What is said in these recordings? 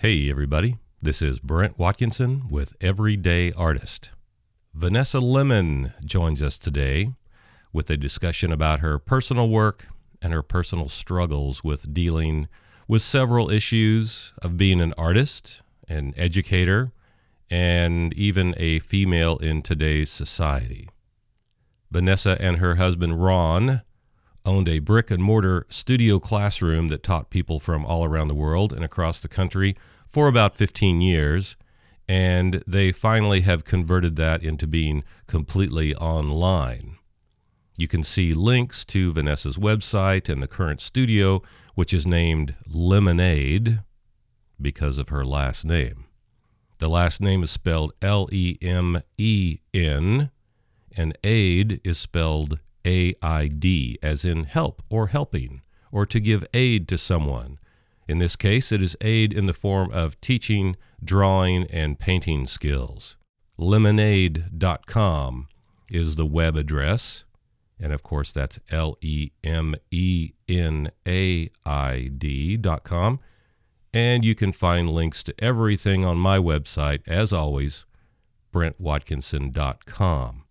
Hey, everybody. This is Brent Watkinson with Everyday Artist. Vanessa Lemen joins us today with a discussion about her personal work and her personal struggles with dealing with several issues of being an artist, an educator, and even a female in today's society. Vanessa and her husband Ron owned a brick and mortar studio classroom that taught people from all around the world and across the country for about 15 years. And they finally have converted that into being completely online. You can see links to Vanessa's website and the current studio, which is named Lemenaid because of her last name. The last name is spelled L E M E N, and aid is spelled A I D, as in help or helping, or to give aid to someone. In this case, it is aid in the form of teaching, drawing, and painting skills. Lemenaid.com is the web address. And of course, that's L E M E N A I D.com. And you can find links to everything on my website, as always, brentwatkinson.com.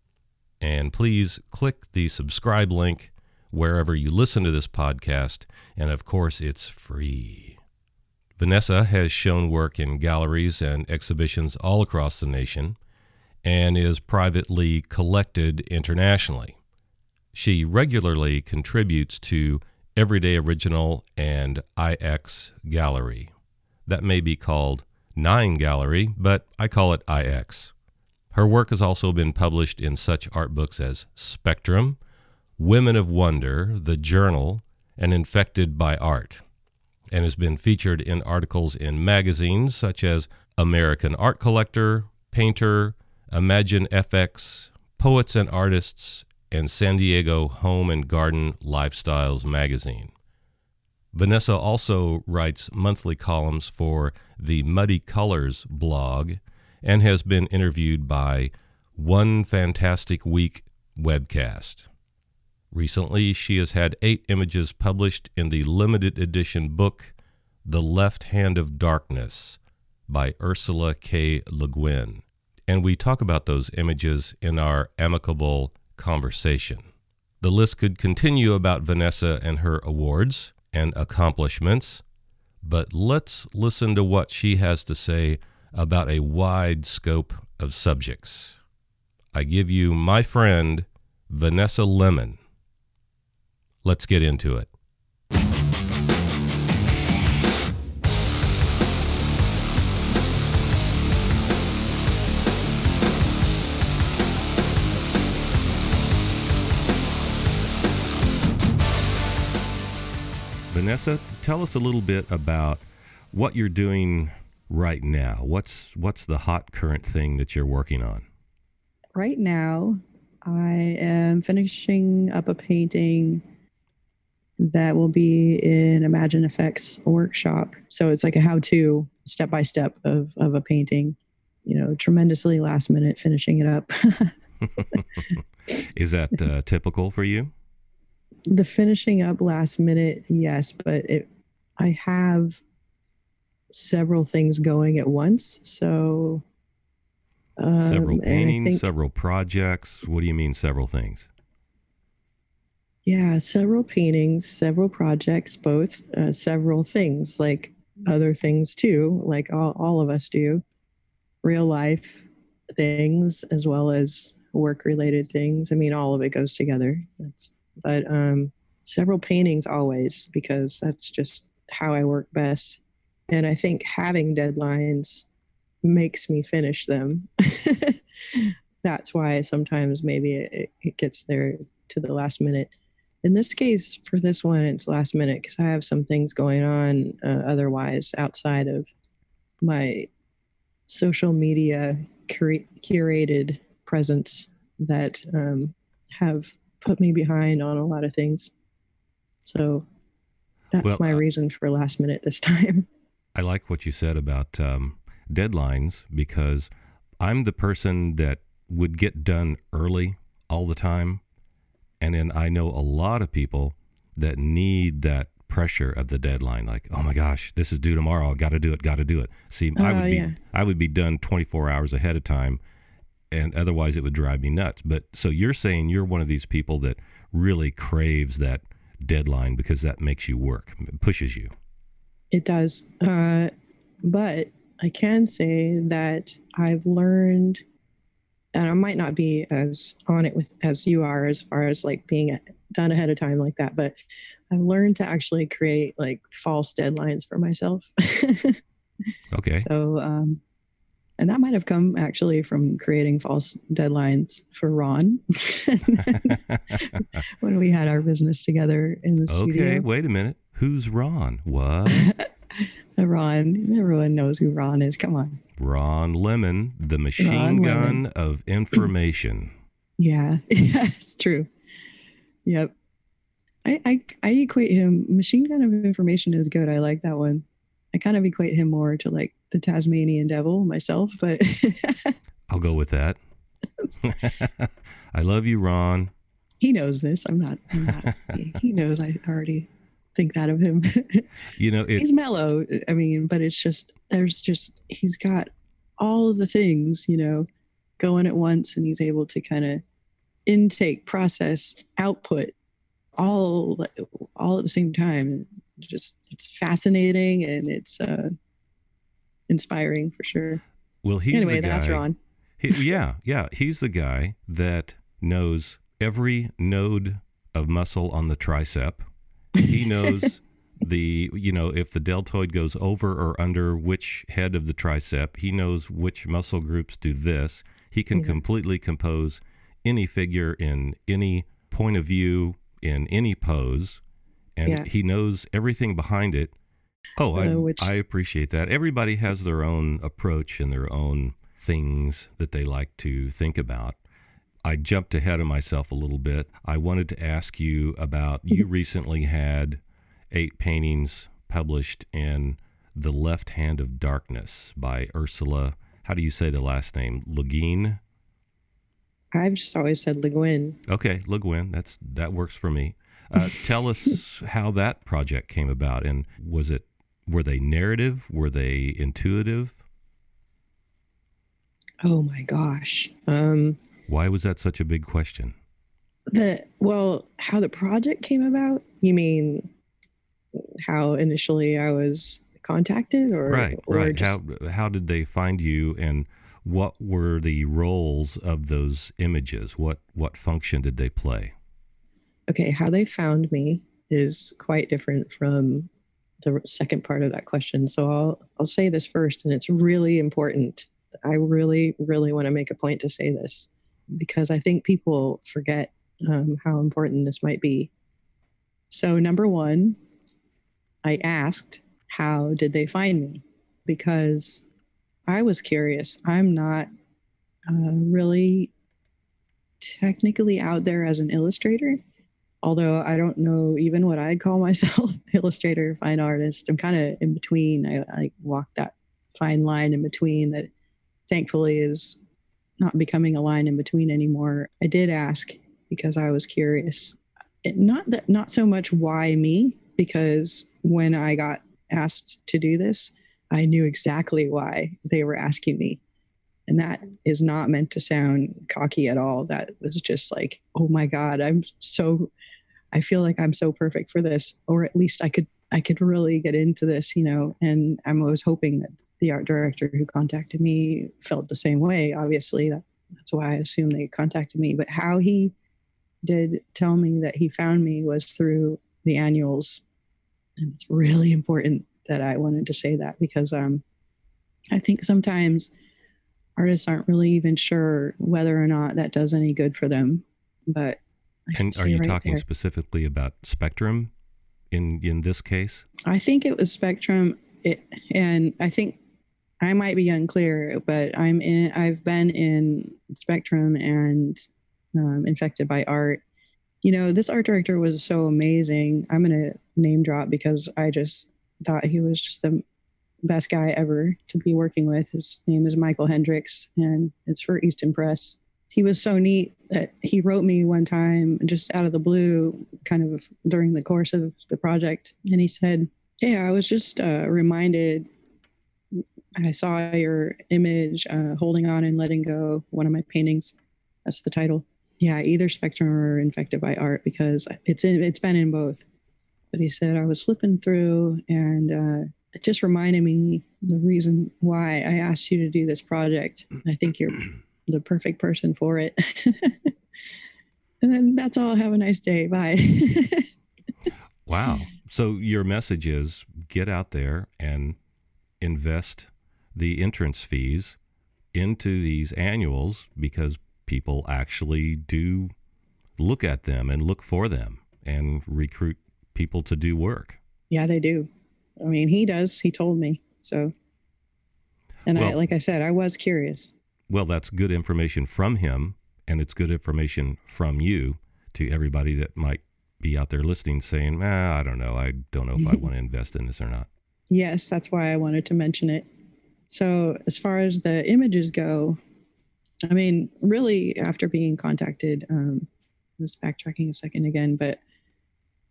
And please click the subscribe link wherever you listen to this podcast. And of course, it's free. Vanessa has shown work in galleries and exhibitions all across the nation and is privately collected internationally. She regularly contributes to Everyday Original and IX Gallery. That may be called Nine Gallery, but I call it IX. Her work has also been published in such art books as Spectrum, Women of Wonder, The Journal, and Infected by Art, and has been featured in articles in magazines such as American Art Collector, Painter, Imagine FX, Poets and Artists, and San Diego Home and Garden Lifestyles magazine. Vanessa also writes monthly columns for the Muddy Colors blog and has been interviewed by One Fantastic Week webcast. Recently, she has had eight images published in the limited edition book The Left Hand of Darkness by Ursula K. Le Guin. And we talk about those images in our amicable conversation. The list could continue about Vanessa and her awards and accomplishments, but let's listen to what she has to say about a wide scope of subjects. I give you my friend, Vanessa Lemen. Let's get into it. Vanessa, tell us a little bit about what you're doing right now. What's what's the hot current thing that you're working on? Right now, I am finishing up a painting that will be in ImagineFX workshop. So it's like a how-to step by step of of a painting. You know, tremendously last minute finishing it up. Is that uh, typical for you? The finishing up last minute, yes, but it I have several things going at once. So um, several paintings, think, several projects. What do you mean, several things? Yeah, several paintings, several projects, both uh, several things, like other things too, like all, all of us do, real life things as well as work related things. I mean, all of it goes together. That's, but um, several paintings always because that's just how I work best. And I think having deadlines makes me finish them. That's why sometimes maybe it, it, gets there to the last minute. In this case, for this one, it's last minute because I have some things going on uh, otherwise outside of my social media cur- curated presence that um, have put me behind on a lot of things. So that's well, my uh, reason for last minute this time. I like what you said about um, deadlines because I'm the person that would get done early all the time. And then I know a lot of people that need that pressure of the deadline. Like, oh my gosh, this is due tomorrow. I got to do it. Got to do it. See, I Oh, would be. I would be done 24 hours ahead of time, and otherwise it would drive me nuts. But so you're saying you're one of these people that really craves that deadline because that makes you work, it pushes you. It does. Uh, but I can say that I've learned, and I might not be as on it with as you are as far as like being done ahead of time like that, but I've learned to actually create like false deadlines for myself. Okay. So, um, and that might have come actually from creating false deadlines for Ron when we had our business together in the okay. studio. Okay, wait a minute. Who's Ron? What? Ron, everyone knows who Ron is. Come on. Ron Lemen, the machine Ron gun Lemen. of information. Yeah, it's true. Yep. I, I I equate him machine gun of information is good. I like that one. I kind of equate him more to like the Tasmanian devil myself, but I'll go with that. I love you, Ron. he knows this. I'm not. I'm not he knows I already think that of him. You know, it, he's mellow. I mean, but it's just there's just he's got all of the things you know going at once, and he's able to kind of intake, process, output all all at the same time. Just it's fascinating and it's uh, inspiring for sure. well, he's anyway, the guy. that's Ron. He, yeah, yeah. He's the guy that knows every node of muscle on the tricep. He knows the, you know, if the deltoid goes over or under which head of the tricep. He knows which muscle groups do this. He can Mhm. completely compose any figure in any point of view, in any pose. And Yeah. he knows everything behind it. Oh, I, Uh, which- I appreciate that. Everybody has their own approach and their own things that they like to think about. I jumped ahead of myself a little bit. I wanted to ask you about you recently had eight paintings published in The Left Hand of Darkness by Ursula. How do you say the last name? Le Guin? I've just always said Le Guin. Okay, Le Guin. That's that works for me. Uh, tell us how that project came about, and was it were they narrative? Were they intuitive? Oh my gosh. Um, Why was that such a big question? the well, how the project came about? You mean how initially I was contacted, or right, or right. just- How how did they find you, and what were the roles of those images? What what function did they play? okay, how they found me is quite different from the second part of that question. So I'll I'll say this first, and it's really important. I really, really want to make a point to say this because I think people forget um, how important this might be. So number one, I asked, how did they find me? Because I was curious. I'm not uh, really technically out there as an illustrator although I don't know even what I'd call myself, illustrator, fine artist. I'm kind of in between. I, I walk that fine line in between that thankfully is not becoming a line in between anymore. I did ask because I was curious. Not that not so much why me, because when I got asked to do this, I knew exactly why they were asking me. And that is not meant to sound cocky at all. That was just like, oh my God, I'm so I feel like I'm so perfect for this, or at least I could I could really get into this, you know. And I was hoping that the art director who contacted me felt the same way. Obviously, that, that's why I assume they contacted me. But how he did tell me that he found me was through the annuals, and it's really important that I wanted to say that because um, I think sometimes artists aren't really even sure whether or not that does any good for them. But I And are you right talking there. specifically about Spectrum in in this case? I think it was Spectrum, it, and I think I might be unclear, but I'm in. I've been in Spectrum and um, infected by art. You know, this art director was so amazing. I'm gonna name drop because I just thought he was just the best guy ever to be working with. His name is Michael Hendricks, and it's for Easton Press. He was so neat that he wrote me one time just out of the blue, kind of during the course of the project. And he said, Hey, I was just uh, reminded, I saw your image, uh, Holding On and Letting Go, one of my paintings. That's the title. Yeah, either Spectrum or Infected by Art, because it's in, it's been in both. But he said, I was flipping through and uh, it just reminded me the reason why I asked you to do this project. I think you're the perfect person for it. and then that's all. Have a nice day. Bye. wow. So your message is get out there and invest the entrance fees into these annuals because people actually do look at them and look for them and recruit people to do work. Yeah, they do. I mean, he does. He told me. So, and well, I, like I said, I was curious. Well, that's good information from him, and it's good information from you to everybody that might be out there listening saying, ah, I don't know. I don't know if I want to invest in this or not. Yes, that's why I wanted to mention it. So, as far as the images go, I mean, really, after being contacted, um, I was backtracking a second again, but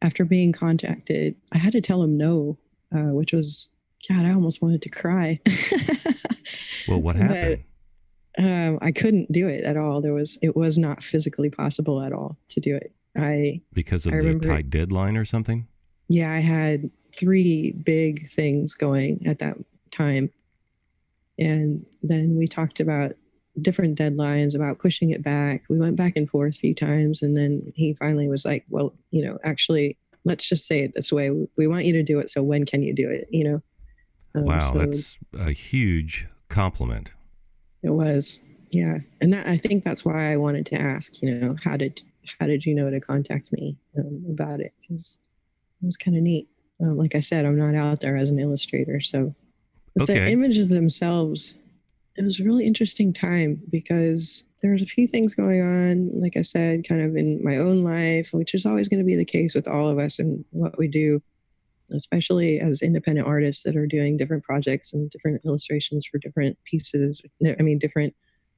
after being contacted, I had to tell him no uh, which was God, I almost wanted to cry. well, what happened? But, um, I couldn't do it at all. There was it was not physically possible at all to do it. I because of I the tight deadline or something. Yeah, I had three big things going at that time, and then we talked about different deadlines about pushing it back. We went back and forth a few times, and then he finally was like, "Well, you know, actually, let's just say it this way. We want you to do it so when can you do it? You know? Um, wow so that's a huge compliment. It was. Yeah. And that i think that's why i wanted to ask you know how did how did you know to contact me um, about it? Because it was kind of neat. Um, like i said i'm not out there as an illustrator so okay. the images themselves it was a really interesting time because there's a few things going on, like I said, kind of in my own life, which is always going to be the case with all of us and what we do, especially as independent artists that are doing different projects and different illustrations for different pieces. I mean, different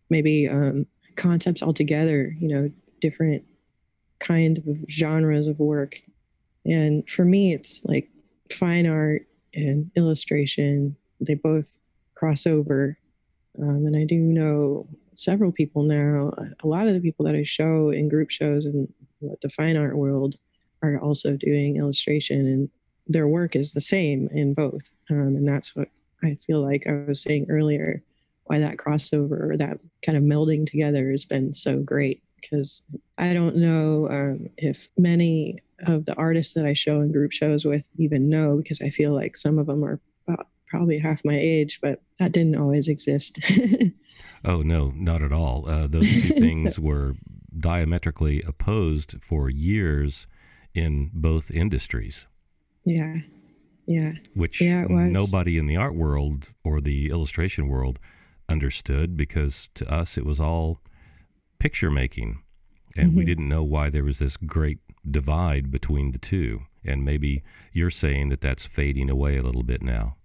maybe um, concepts altogether, you know, different kind of genres of work. And for me, it's like fine art and illustration, they both cross over. Um, and I do know several people now. A lot of the people that I show in group shows and what the fine art world are also doing illustration, and their work is the same in both. Um, and that's what I feel like I was saying earlier why that crossover or that kind of melding together has been so great because I don't know um, if many of the artists that I show in group shows with even know because I feel like some of them are probably half my age, but that didn't always exist. Oh no, not at all. Uh, those two things so, were diametrically opposed for years in both industries. Yeah, yeah. Which yeah, nobody in the art world or the illustration world understood because to us it was all picture making, and mm-hmm. we didn't know why there was this great divide between the two. And maybe you're saying that that's fading away a little bit now.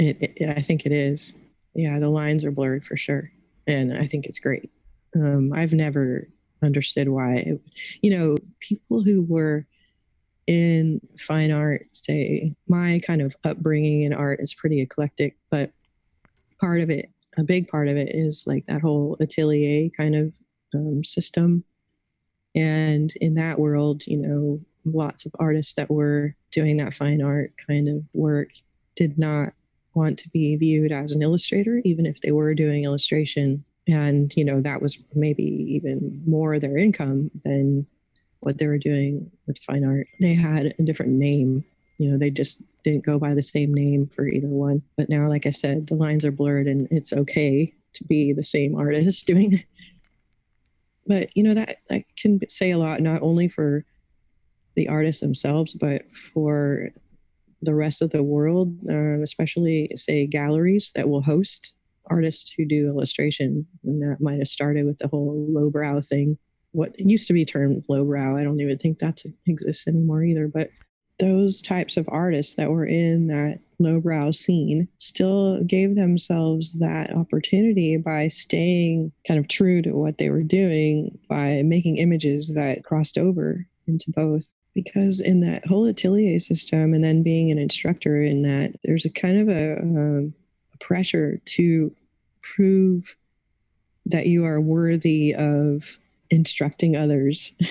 It, it, I think it is. Yeah, the lines are blurred for sure and I think it's great. Um, I've never understood why, it, you know, people who were in fine art say my kind of upbringing in art is pretty eclectic, but part of it, a big part of it, is like that whole atelier kind of um, system. And in that world, you know, lots of artists that were doing that fine art kind of work did not want to be viewed as an illustrator, even if they were doing illustration. And, you know, that was maybe even more their income than what they were doing with fine art. They had a different name. You know, they just didn't go by the same name for either one. But now, like I said, the lines are blurred and it's okay to be the same artist doing it. But, you know, that, that can say a lot, not only for the artists themselves, but for the rest of the world, uh, especially say galleries that will host artists who do illustration. And that might have started with the whole lowbrow thing. What used to be termed lowbrow, I don't even think that exists anymore either. But those types of artists that were in that lowbrow scene still gave themselves that opportunity by staying kind of true to what they were doing by making images that crossed over into both because in that whole atelier system and then being an instructor in that there's a kind of a, um, a pressure to prove that you are worthy of instructing others.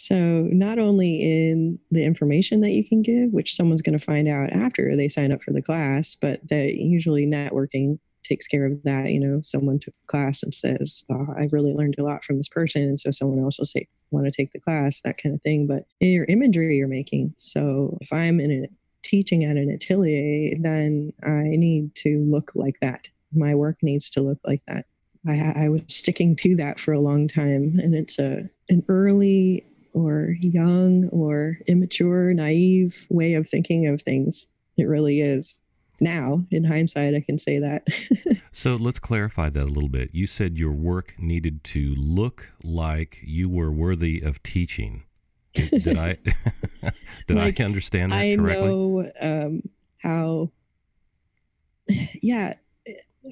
So, not only in the information that you can give, which someone's going to find out after they sign up for the class, but that usually networking takes care of that. You know, someone took a class and says, oh, I really learned a lot from this person. And so someone else will say, want to take the class, that kind of thing. But in your imagery you're making. So, if I'm in a teaching at an atelier, then I need to look like that. My work needs to look like that. I, I was sticking to that for a long time, and it's a an early or young or immature, naive way of thinking of things. It really is. Now, in hindsight, I can say that. so let's clarify that a little bit. You said your work needed to look like you were worthy of teaching. Did, did I did like, I understand that correctly? I know um, how. Yeah.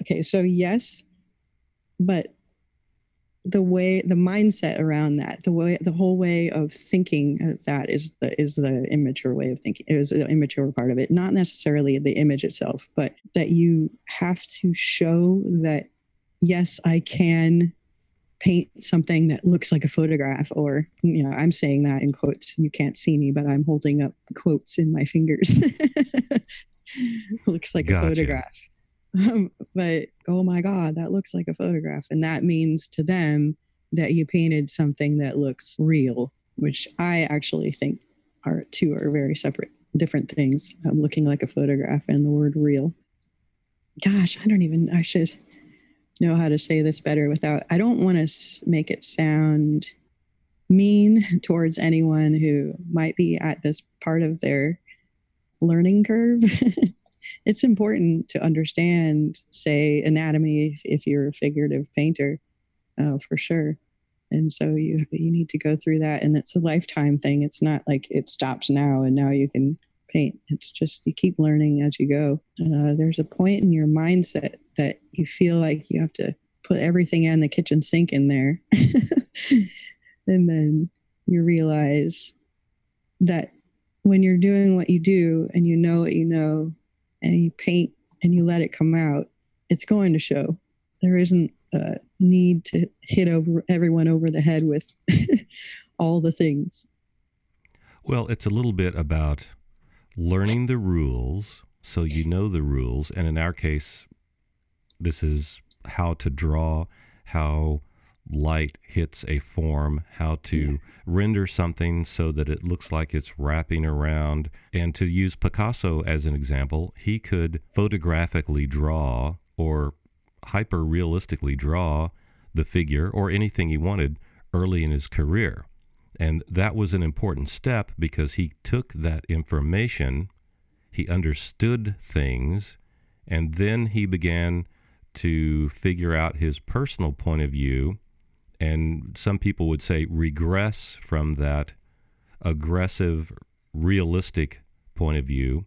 Okay. So yes, but the way the mindset around that the way the whole way of thinking of that is the is the immature way of thinking it was the immature part of it not necessarily the image itself but that you have to show that yes i can paint something that looks like a photograph or you know i'm saying that in quotes you can't see me but i'm holding up quotes in my fingers looks like gotcha. a photograph but oh my God, that looks like a photograph. And that means to them that you painted something that looks real, which I actually think are two are very separate, different things. Um, looking like a photograph and the word real. Gosh, I don't even, I should know how to say this better without, I don't want to make it sound mean towards anyone who might be at this part of their learning curve. it's important to understand, say, anatomy if, if you're a figurative painter, uh, for sure. And so you you need to go through that, and it's a lifetime thing. It's not like it stops now and now you can paint. It's just you keep learning as you go. Uh, there's a point in your mindset that you feel like you have to put everything in the kitchen sink in there, and then you realize that when you're doing what you do and you know what you know and you paint and you let it come out, it's going to show. There isn't a need to hit over everyone over the head with all the things. Well, it's a little bit about learning the rules so you know the rules. And in our case, this is how to draw, how light hits a form, how to yeah. render something so that it looks like it's wrapping around. And to use Picasso as an example, he could photographically draw or hyper realistically draw the figure or anything he wanted early in his career. And that was an important step because he took that information, he understood things, and then he began to figure out his personal point of view and some people would say regress from that aggressive, realistic point of view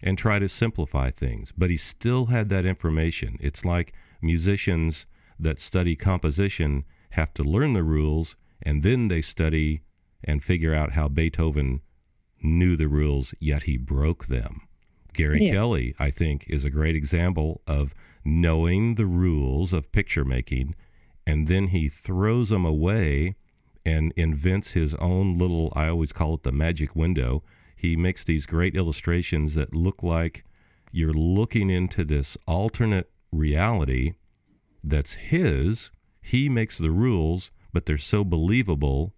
and try to simplify things. But he still had that information. It's like musicians that study composition have to learn the rules and then they study and figure out how Beethoven knew the rules, yet he broke them. Gary yeah. Kelley, I think, is a great example of knowing the rules of picture making and then he throws them away and invents his own little I always call it the magic window. He makes these great illustrations that look like you're looking into this alternate reality that's his. He makes the rules, but they're so believable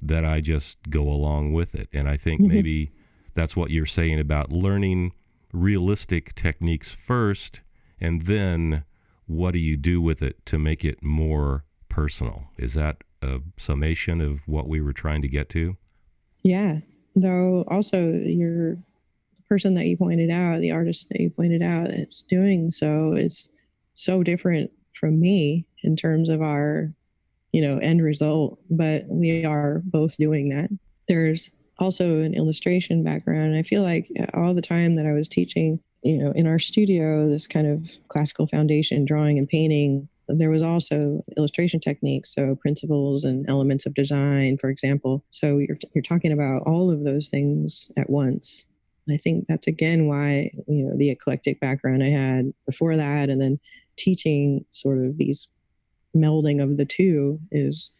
that I just go along with it. And I think mm-hmm. maybe that's what you're saying about learning realistic techniques first and then what do you do with it to make it more personal? Is that a summation of what we were trying to get to? Yeah. Though also your person that you pointed out, the artist that you pointed out that's doing so is so different from me in terms of our, you know, end result, but we are both doing that. There's also an illustration background. I feel like all the time that I was teaching, you know, in our studio, this kind of classical foundation, drawing and painting, there was also illustration techniques, so principles and elements of design, for example. So you're you're talking about all of those things at once. I think that's again why you know the eclectic background I had before that, and then teaching sort of these melding of the two is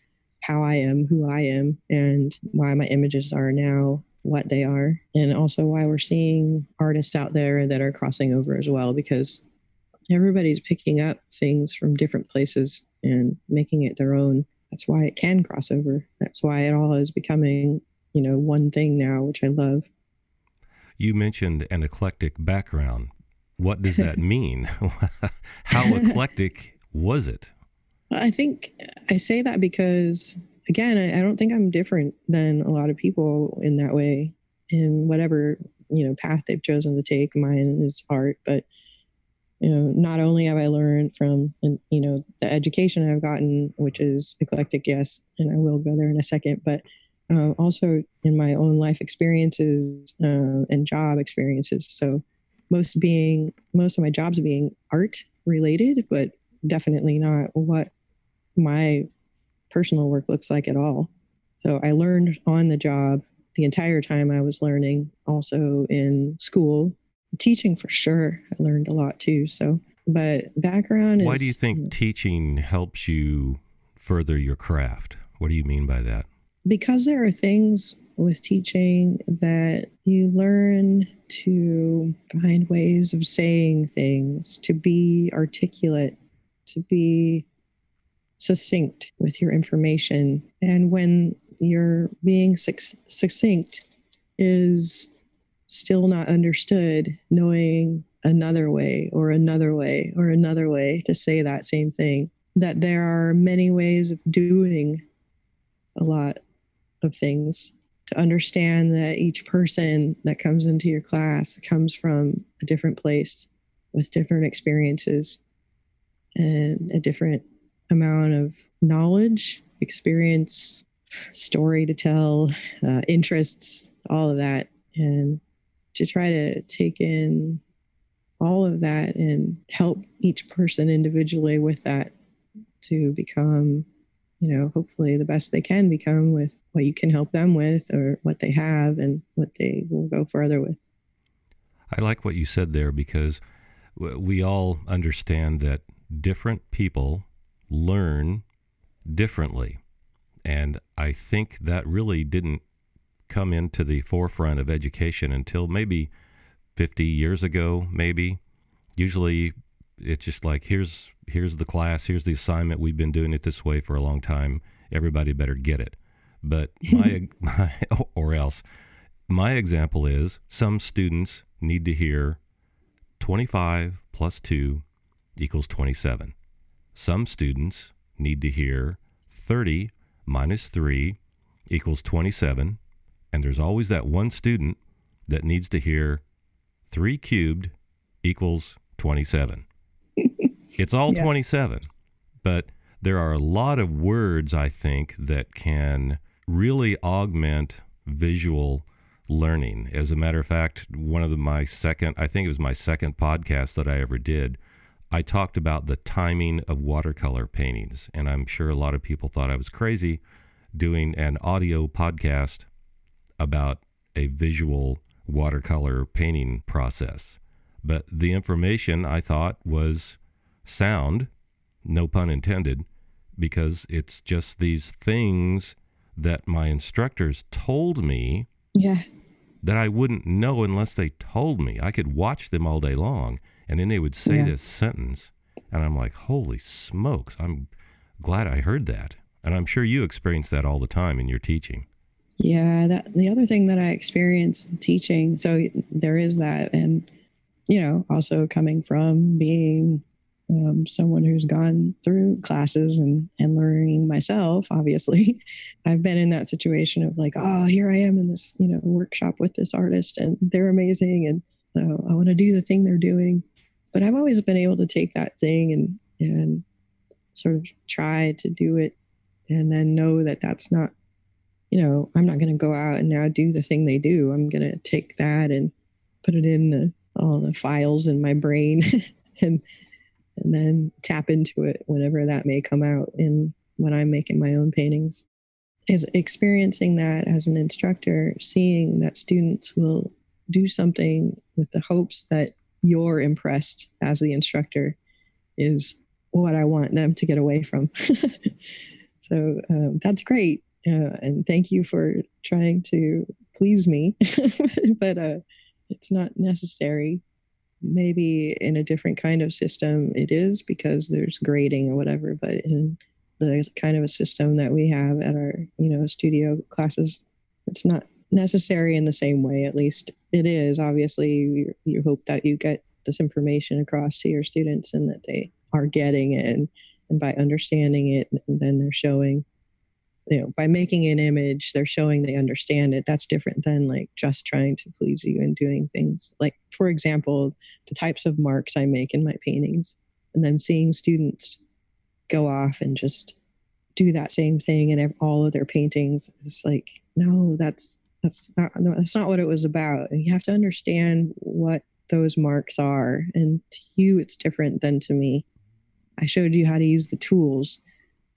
how I am, who I am, and why my images are now what they are, and also why we're seeing artists out there that are crossing over as well, because everybody's picking up things from different places and making it their own. That's why it can cross over. That's why it all is becoming, you know, one thing now, which I love. You mentioned an eclectic background. What does that mean? How eclectic was it? I think I say that because, again, I, I, don't think I'm different than a lot of people in that way, in whatever you know path they've chosen to take. Mine is art, but you know, not only have I learned from, you know, the education I've gotten, which is eclectic, yes, and I will go there in a second, but uh, also in my own life experiences uh, and job experiences. So most being most of my jobs being art related, but definitely not what my personal work looks like at all. So I learned on the job the entire time I was learning, also in school, teaching for sure. I learned a lot too. So, but background Why is, do you think teaching helps you further your craft? What do you mean by that? Because there are things with teaching that you learn to find ways of saying things, to be articulate, to be succinct with your information. And when you're being succinct is still not understood, knowing another way or another way or another way to say that same thing. That there are many ways of doing a lot of things to understand that each person that comes into your class comes from a different place with different experiences and a different amount of knowledge, experience, story to tell, uh, interests, all of that. And to try to take in all of that and help each person individually with that to become you know hopefully the best they can become with what you can help them with or what they have and what they will go further with i like what you said there because we all understand that different people learn differently and i think that really didn't come into the forefront of education until maybe 50 years ago, maybe. Usually it's just like here's here's the class, here's the assignment. We've been doing it this way for a long time. Everybody better get it. But my, my or else my example is some students need to hear 25 plus 2 equals 27. Some students need to hear 30 minus 3 equals 27 and there's always that one student that needs to hear 3 cubed equals 27. it's all yeah. 27. But there are a lot of words, I think, that can really augment visual learning. As a matter of fact, one of the, my second, I think it was my second podcast that I ever did, I talked about the timing of watercolor paintings. And I'm sure a lot of people thought I was crazy doing an audio podcast about a visual watercolor painting process. But the information I thought was sound, no pun intended, because it's just these things that my instructors told me yeah. that I wouldn't know unless they told me. I could watch them all day long, and then they would say yeah. this sentence, and I'm like, holy smokes, I'm glad I heard that. And I'm sure you experience that all the time in your teaching. Yeah, that the other thing that I experience teaching, so there is that, and you know, also coming from being um, someone who's gone through classes and and learning myself. Obviously, I've been in that situation of like, oh, here I am in this you know workshop with this artist, and they're amazing, and so I want to do the thing they're doing. But I've always been able to take that thing and and sort of try to do it, and then know that that's not you know, I'm not going to go out and now do the thing they do. I'm going to take that and put it in the, all the files in my brain and and then tap into it whenever that may come out in when I'm making my own paintings. Is experiencing that as an instructor, seeing that students will do something with the hopes that you're impressed as the instructor is what I want them to get away from. so um, that's great. Uh, and thank you for trying to please me, but uh, it's not necessary. Maybe in a different kind of system it is because there's grading or whatever, but in the kind of a system that we have at our, you know, studio classes, it's not necessary in the same way. At least it is. Obviously, you, you hope that you get this information across to your students and that they are getting it and, and by understanding it then they're showing you know by making an image they're showing they understand it that's different than like just trying to please you and doing things like for example the types of marks i make in my paintings and then seeing students go off and just do that same thing in all of their paintings it's like no that's that's not that's not what it was about you have to understand what those marks are and to you it's different than to me i showed you how to use the tools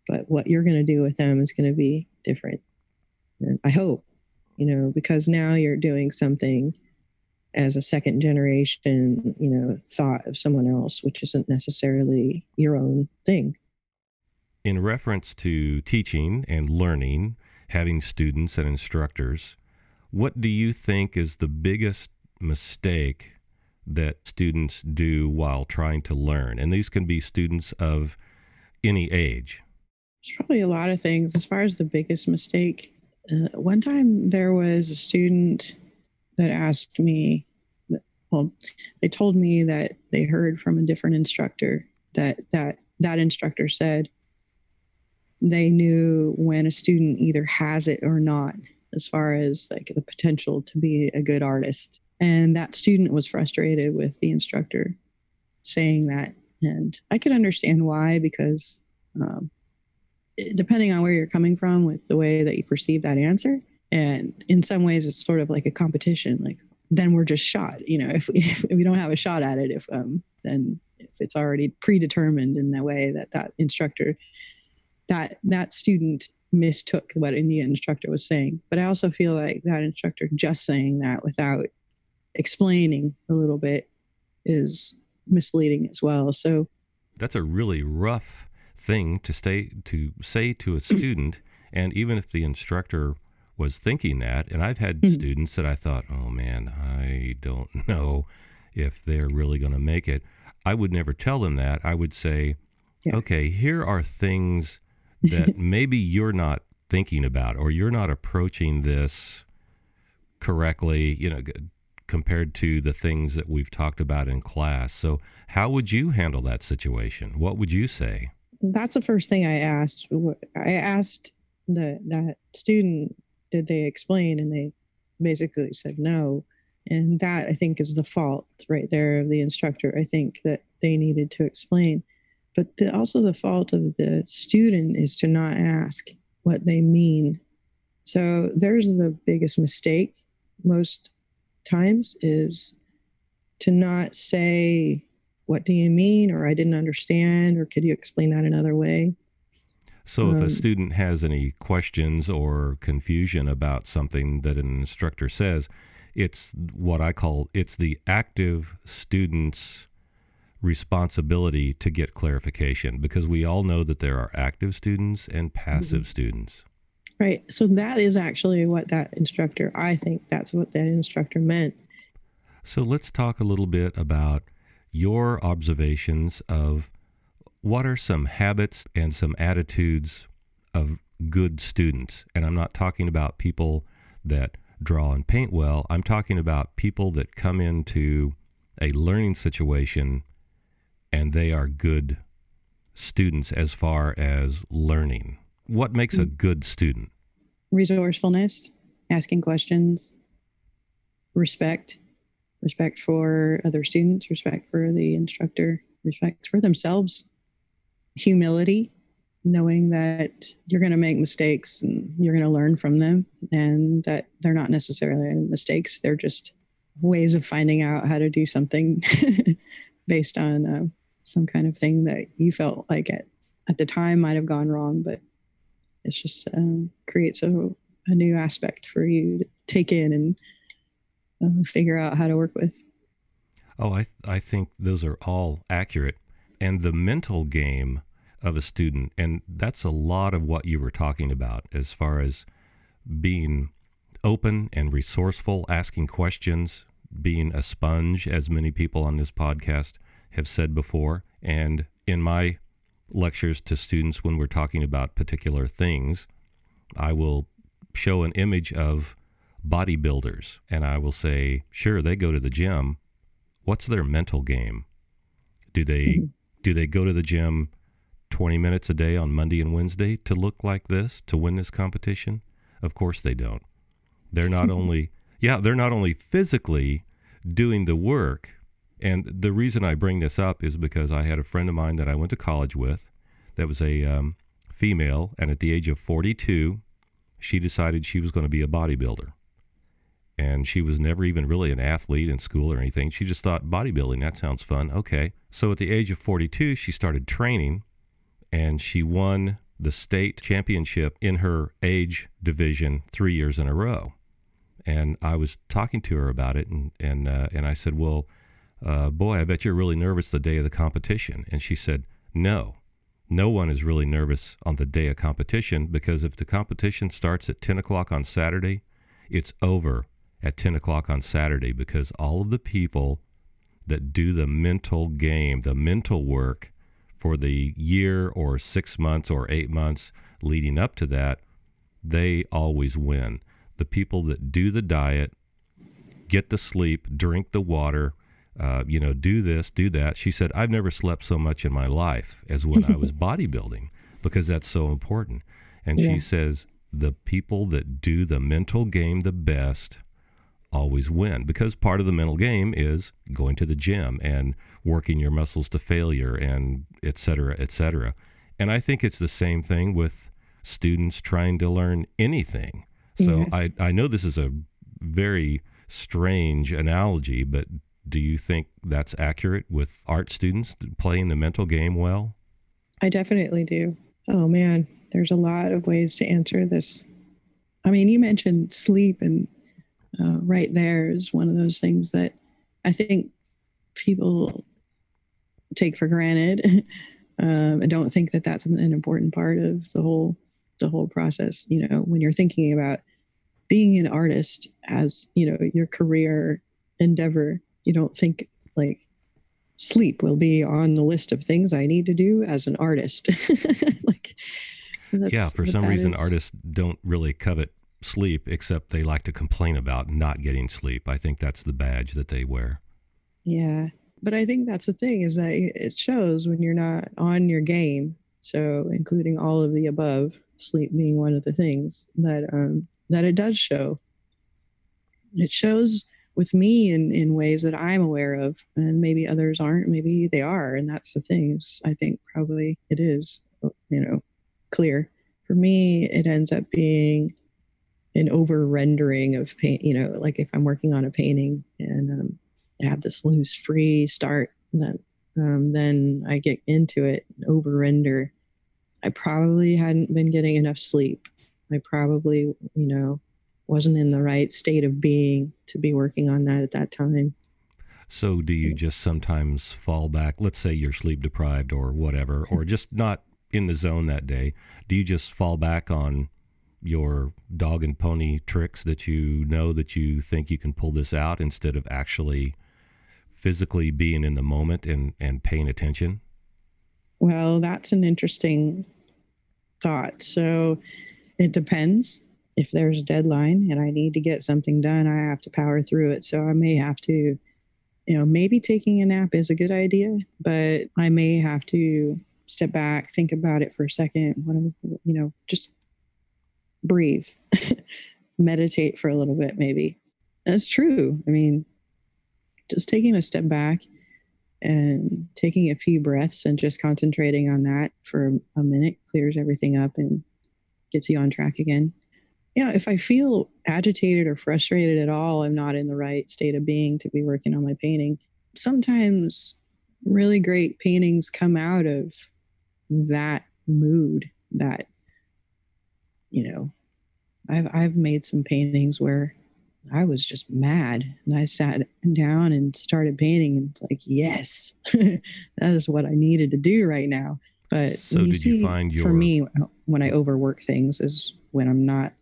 but what you're going to do with them is going to be different. And I hope, you know, because now you're doing something as a second generation, you know, thought of someone else, which isn't necessarily your own thing. In reference to teaching and learning, having students and instructors, what do you think is the biggest mistake that students do while trying to learn? And these can be students of any age. There's probably a lot of things. As far as the biggest mistake, uh, one time there was a student that asked me, well, they told me that they heard from a different instructor that that that instructor said they knew when a student either has it or not as far as like the potential to be a good artist and that student was frustrated with the instructor saying that and i could understand why because um, depending on where you're coming from with the way that you perceive that answer. And in some ways, it's sort of like a competition. Like then we're just shot. You know, if we, if we don't have a shot at it, if um, then if it's already predetermined in the way that that instructor, that that student mistook what the instructor was saying. But I also feel like that instructor just saying that without explaining a little bit is misleading as well. So that's a really rough thing to stay to say to a student and even if the instructor was thinking that and I've had mm-hmm. students that I thought, "Oh man, I don't know if they're really going to make it." I would never tell them that. I would say, yeah. "Okay, here are things that maybe you're not thinking about or you're not approaching this correctly, you know, compared to the things that we've talked about in class. So, how would you handle that situation? What would you say? that's the first thing I asked. I asked the that student, did they explain? And they basically said no. And that I think is the fault right there of the instructor. I think that they needed to explain. But the, also the fault of the student is to not ask what they mean. So there's the biggest mistake most times is to not say what do you mean or i didn't understand or could you explain that another way so if um, a student has any questions or confusion about something that an instructor says it's what i call it's the active student's responsibility to get clarification because we all know that there are active students and passive mm-hmm. students right so that is actually what that instructor i think that's what that instructor meant so let's talk a little bit about your observations of what are some habits and some attitudes of good students. And I'm not talking about people that draw and paint well, I'm talking about people that come into a learning situation and they are good students as far as learning. What makes a good student? Resourcefulness, asking questions, respect, respect for other students, respect for the instructor, respect for themselves, humility. knowing that you're going to make mistakes and you're going to learn from them and that they're not necessarily mistakes they're just ways of finding out how to do something based on uh, some kind of thing that you felt like at, at the time might have gone wrong but it's just um, creates a, a new aspect for you to take in and um, figure out how to work with oh I, I think those are all accurate and the mental game of a student. And that's a lot of what you were talking about as far as being open and resourceful, asking questions, being a sponge, as many people on this podcast have said before. And in my lectures to students, when we're talking about particular things, I will show an image of bodybuilders and I will say, sure, they go to the gym. What's their mental game? Do they mm-hmm. do they go to the gym 20 minutes a day on Monday and Wednesday to look like this, to win this competition? Of course they don't. They're not only, yeah, they're not only physically doing the work. And the reason I bring this up is because I had a friend of mine that I went to college with that was a um, female. And at the age of 42, she decided she was going to be a bodybuilder. And she was never even really an athlete in school or anything. She just thought bodybuilding, that sounds fun. Okay. So at the age of 42, she started training and she won the state championship in her age division three years in a row. And I was talking to her about it, and and uh, and I said, "Well, uh, boy, I bet you're really nervous the day of the competition." And she said, "No, no one is really nervous on the day of competition because if the competition starts at 10 o'clock on Saturday, it's over at 10 o'clock on Saturday because all of the people that do the mental game, the mental work, for the year or six months or eight months leading up to that, they always win. The people that do the diet, get the sleep, drink the water, uh, you know, do this, do that. She said, I've never slept so much in my life as when I was bodybuilding because that's so important. And yeah. she says, the people that do the mental game the best always win because part of the mental game is going to the gym and working your muscles to failure and et cetera, et cetera. And I think it's the same thing with students trying to learn anything. So yeah. I, I know this is a very strange analogy, but do you think that's accurate with art students playing the mental game well? I definitely do. Oh man, there's a lot of ways to answer this. I mean, you mentioned sleep, and uh, right there is one of those things that I think people take for granted. um, don't think that that's an important part of the whole the whole process. You know, when you're thinking about being an artist as you know your career endeavor, you don't think like sleep will be on the list of things I need to do as an artist. like, yeah, for some reason, is. artists don't really covet sleep, except they like to complain about not getting sleep. I think that's the badge that they wear. Yeah but I think that's the thing is that it shows when you're not on your game. So, including all of the above, sleep being one of the things that um, that it does show. It shows with me in in ways that I'm aware of, and maybe others aren't. Maybe they are, and that's the thing. Is I think probably it is, you know, clear. For me, it ends up being an over rendering of paint. You know, like if I'm working on a painting and um, have this loose free start that um, then I get into it over render. I probably hadn't been getting enough sleep. I probably, you know, wasn't in the right state of being to be working on that at that time. So, do you just sometimes fall back? Let's say you're sleep deprived or whatever, or just not in the zone that day. Do you just fall back on your dog and pony tricks that you know that you think you can pull this out instead of actually physically being in the moment and, and paying attention? Well, that's an interesting thought. So it depends. If there's a deadline and I need to get something done, I have to power through it. So I may have to, you know, maybe taking a nap is a good idea, but I may have to step back, think about it for a second, you know, just breathe, meditate for a little bit, maybe. That's true. I mean, just taking a step back and taking a few breaths and just concentrating on that for a minute clears everything up and gets you on track again. Yeah, if I feel agitated or frustrated at all, I'm not in the right state of being to be working on my painting. Sometimes really great paintings come out of that mood that you know I've I've made some paintings where I was just mad and I sat down and started painting and it's like yes that is what I needed to do right now but so you did see, you find your for me when I overwork things is when I'm not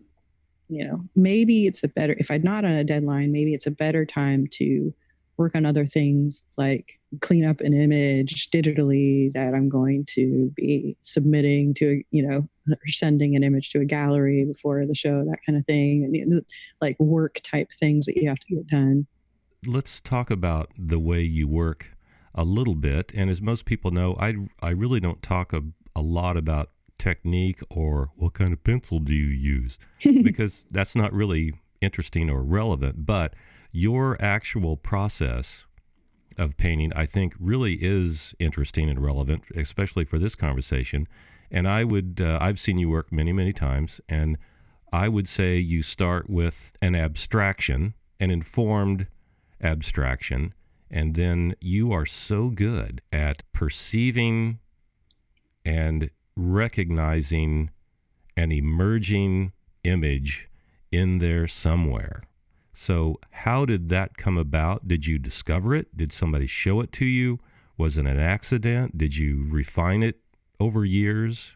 you know maybe it's a better if I'm not on a deadline maybe it's a better time to work on other things like clean up an image digitally that I'm going to be submitting to, you know, or sending an image to a gallery before the show, that kind of thing, and you know, like work type things that you have to get done. Let's talk about the way you work a little bit. And as most people know, I I really don't talk a, a lot about technique or what kind of pencil do you use because that's not really interesting or relevant, but your actual process of painting, I think, really is interesting and relevant, especially for this conversation. And I would, uh, I've seen you work many, many times, and I would say you start with an abstraction, an informed abstraction, and then you are so good at perceiving and recognizing an emerging image in there somewhere. So, how did that come about? Did you discover it? Did somebody show it to you? Was it an accident? Did you refine it over years?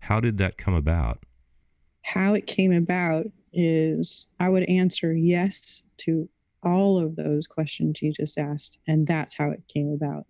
How did that come about? How it came about is I would answer yes to all of those questions you just asked. And that's how it came about.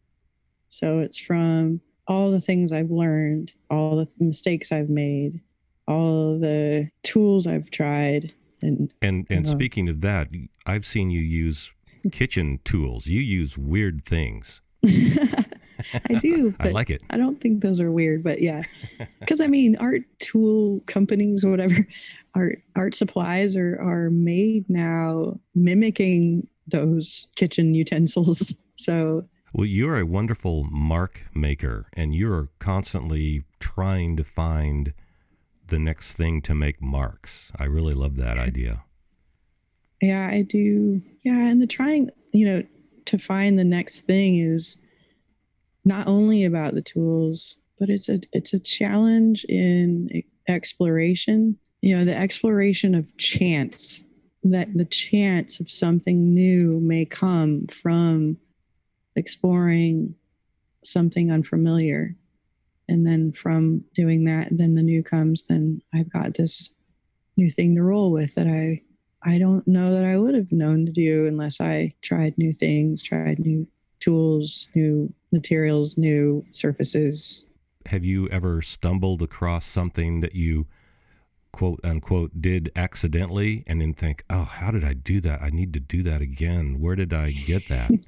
So it's from all the things I've learned, all the mistakes I've made, all the tools I've tried, and and and uh, speaking of that, I've seen you use kitchen tools. You use weird things. I do. I like it. I don't think those are weird, but yeah, because I mean, art tool companies or whatever, art art supplies are are made now mimicking those kitchen utensils. So. Well, you're a wonderful mark maker, and you're constantly trying to find the next thing to make marks. I really love that idea. Yeah, I do. Yeah, and the trying, you know, to find the next thing is not only about the tools, but it's a it's a challenge in exploration. You know, the exploration of chance that the chance of something new may come from exploring something unfamiliar. And then from doing that then the new comes then i've got this new thing to roll with that i i don't know that i would have known to do unless i tried new things tried new tools new materials new surfaces. Have you ever stumbled across something that you quote unquote did accidentally and then think oh how did i do that? I need to do that again. Where did i get that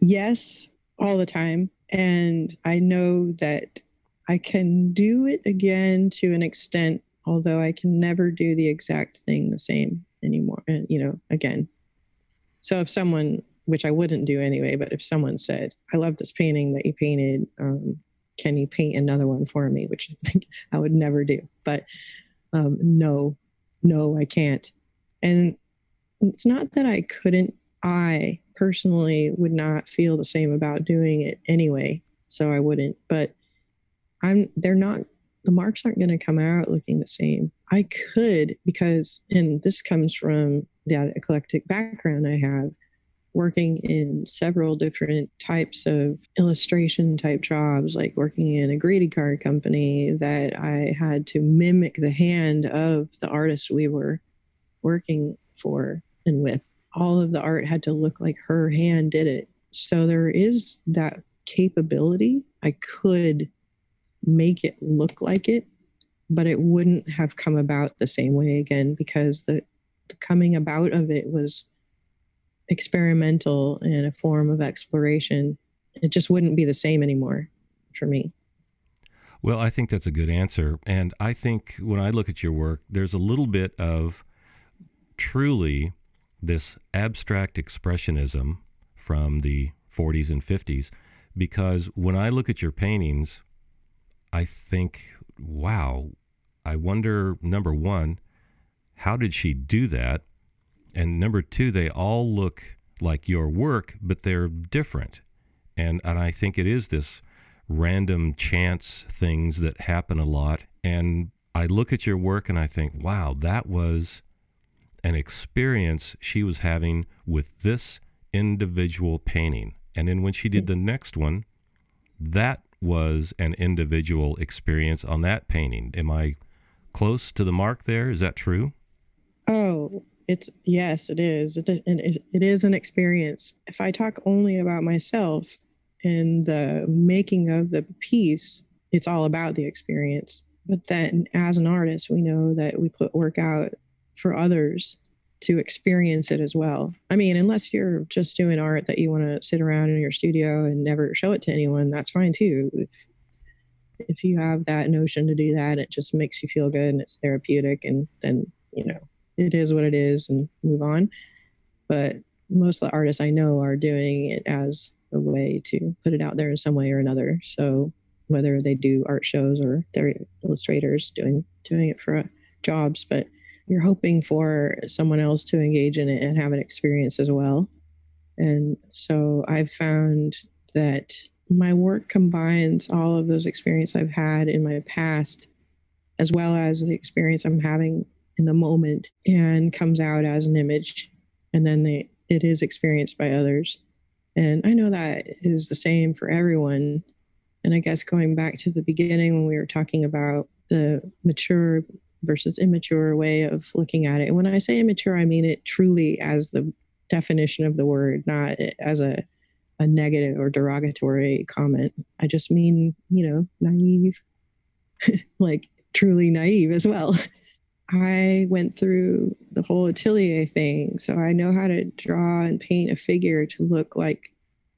yes all the time and I know that I can do it again to an extent, although I can never do the exact thing the same anymore, uh, you know, again. So if someone, which I wouldn't do anyway, but if someone said, I love this painting that you painted, um, can you paint another one for me? Which I think I would never do. But um, no, no, I can't. And it's not that I couldn't, I personally would not feel the same about doing it anyway. So I wouldn't. But I'm they're not the marks aren't going to come out looking the same. I could because and this comes from the eclectic background I have working in several different types of illustration type jobs, like working in a greeting card company that I had to mimic the hand of the artist we were working for and with all of the art had to look like her hand did it. So there is that capability. I could make it look like it, but it wouldn't have come about the same way again because the, the coming about of it was experimental and a form of exploration. It just wouldn't be the same anymore for me. Well, I think that's a good answer. And I think when I look at your work, there's a little bit of truly this abstract expressionism from the 40s and 50s because when I look at your paintings, I think, wow, I wonder, number one, how did she do that? And number two, they all look like your work, but they're different. And, and I think it is this random chance things that happen a lot. And I look at your work and I think, wow, that was an experience she was having with this individual painting. And then when she did the next one, that was an individual experience on that painting. Am I close to the mark there? Is that true? Oh, it's yes, it is. It, it, it is an experience. If I talk only about myself and the making of the piece, it's all about the experience. But then as an artist, we know that we put work out for others to experience it as well. I mean, unless you're just doing art that you want to sit around in your studio and never show it to anyone, that's fine too. If, if you have that notion to do that, it just makes you feel good and it's therapeutic, and then, you know, it is what it is and move on. But most of the artists I know are doing it as a way to put it out there in some way or another. So whether they do art shows or they're illustrators doing doing it for uh, jobs, but you're hoping for someone else to engage in it and have an experience as well. And so I've found that my work combines all of those experiences I've had in my past, as well as the experience I'm having in the moment, and comes out as an image. And then they, it is experienced by others. And I know that is the same for everyone. And I guess going back to the beginning when we were talking about the mature versus immature way of looking at it. And when I say immature, I mean it truly as the definition of the word, not as a, a negative or derogatory comment. I just mean, you know, naive, like truly naive as well. I went through the whole atelier thing, so I know how to draw and paint a figure to look like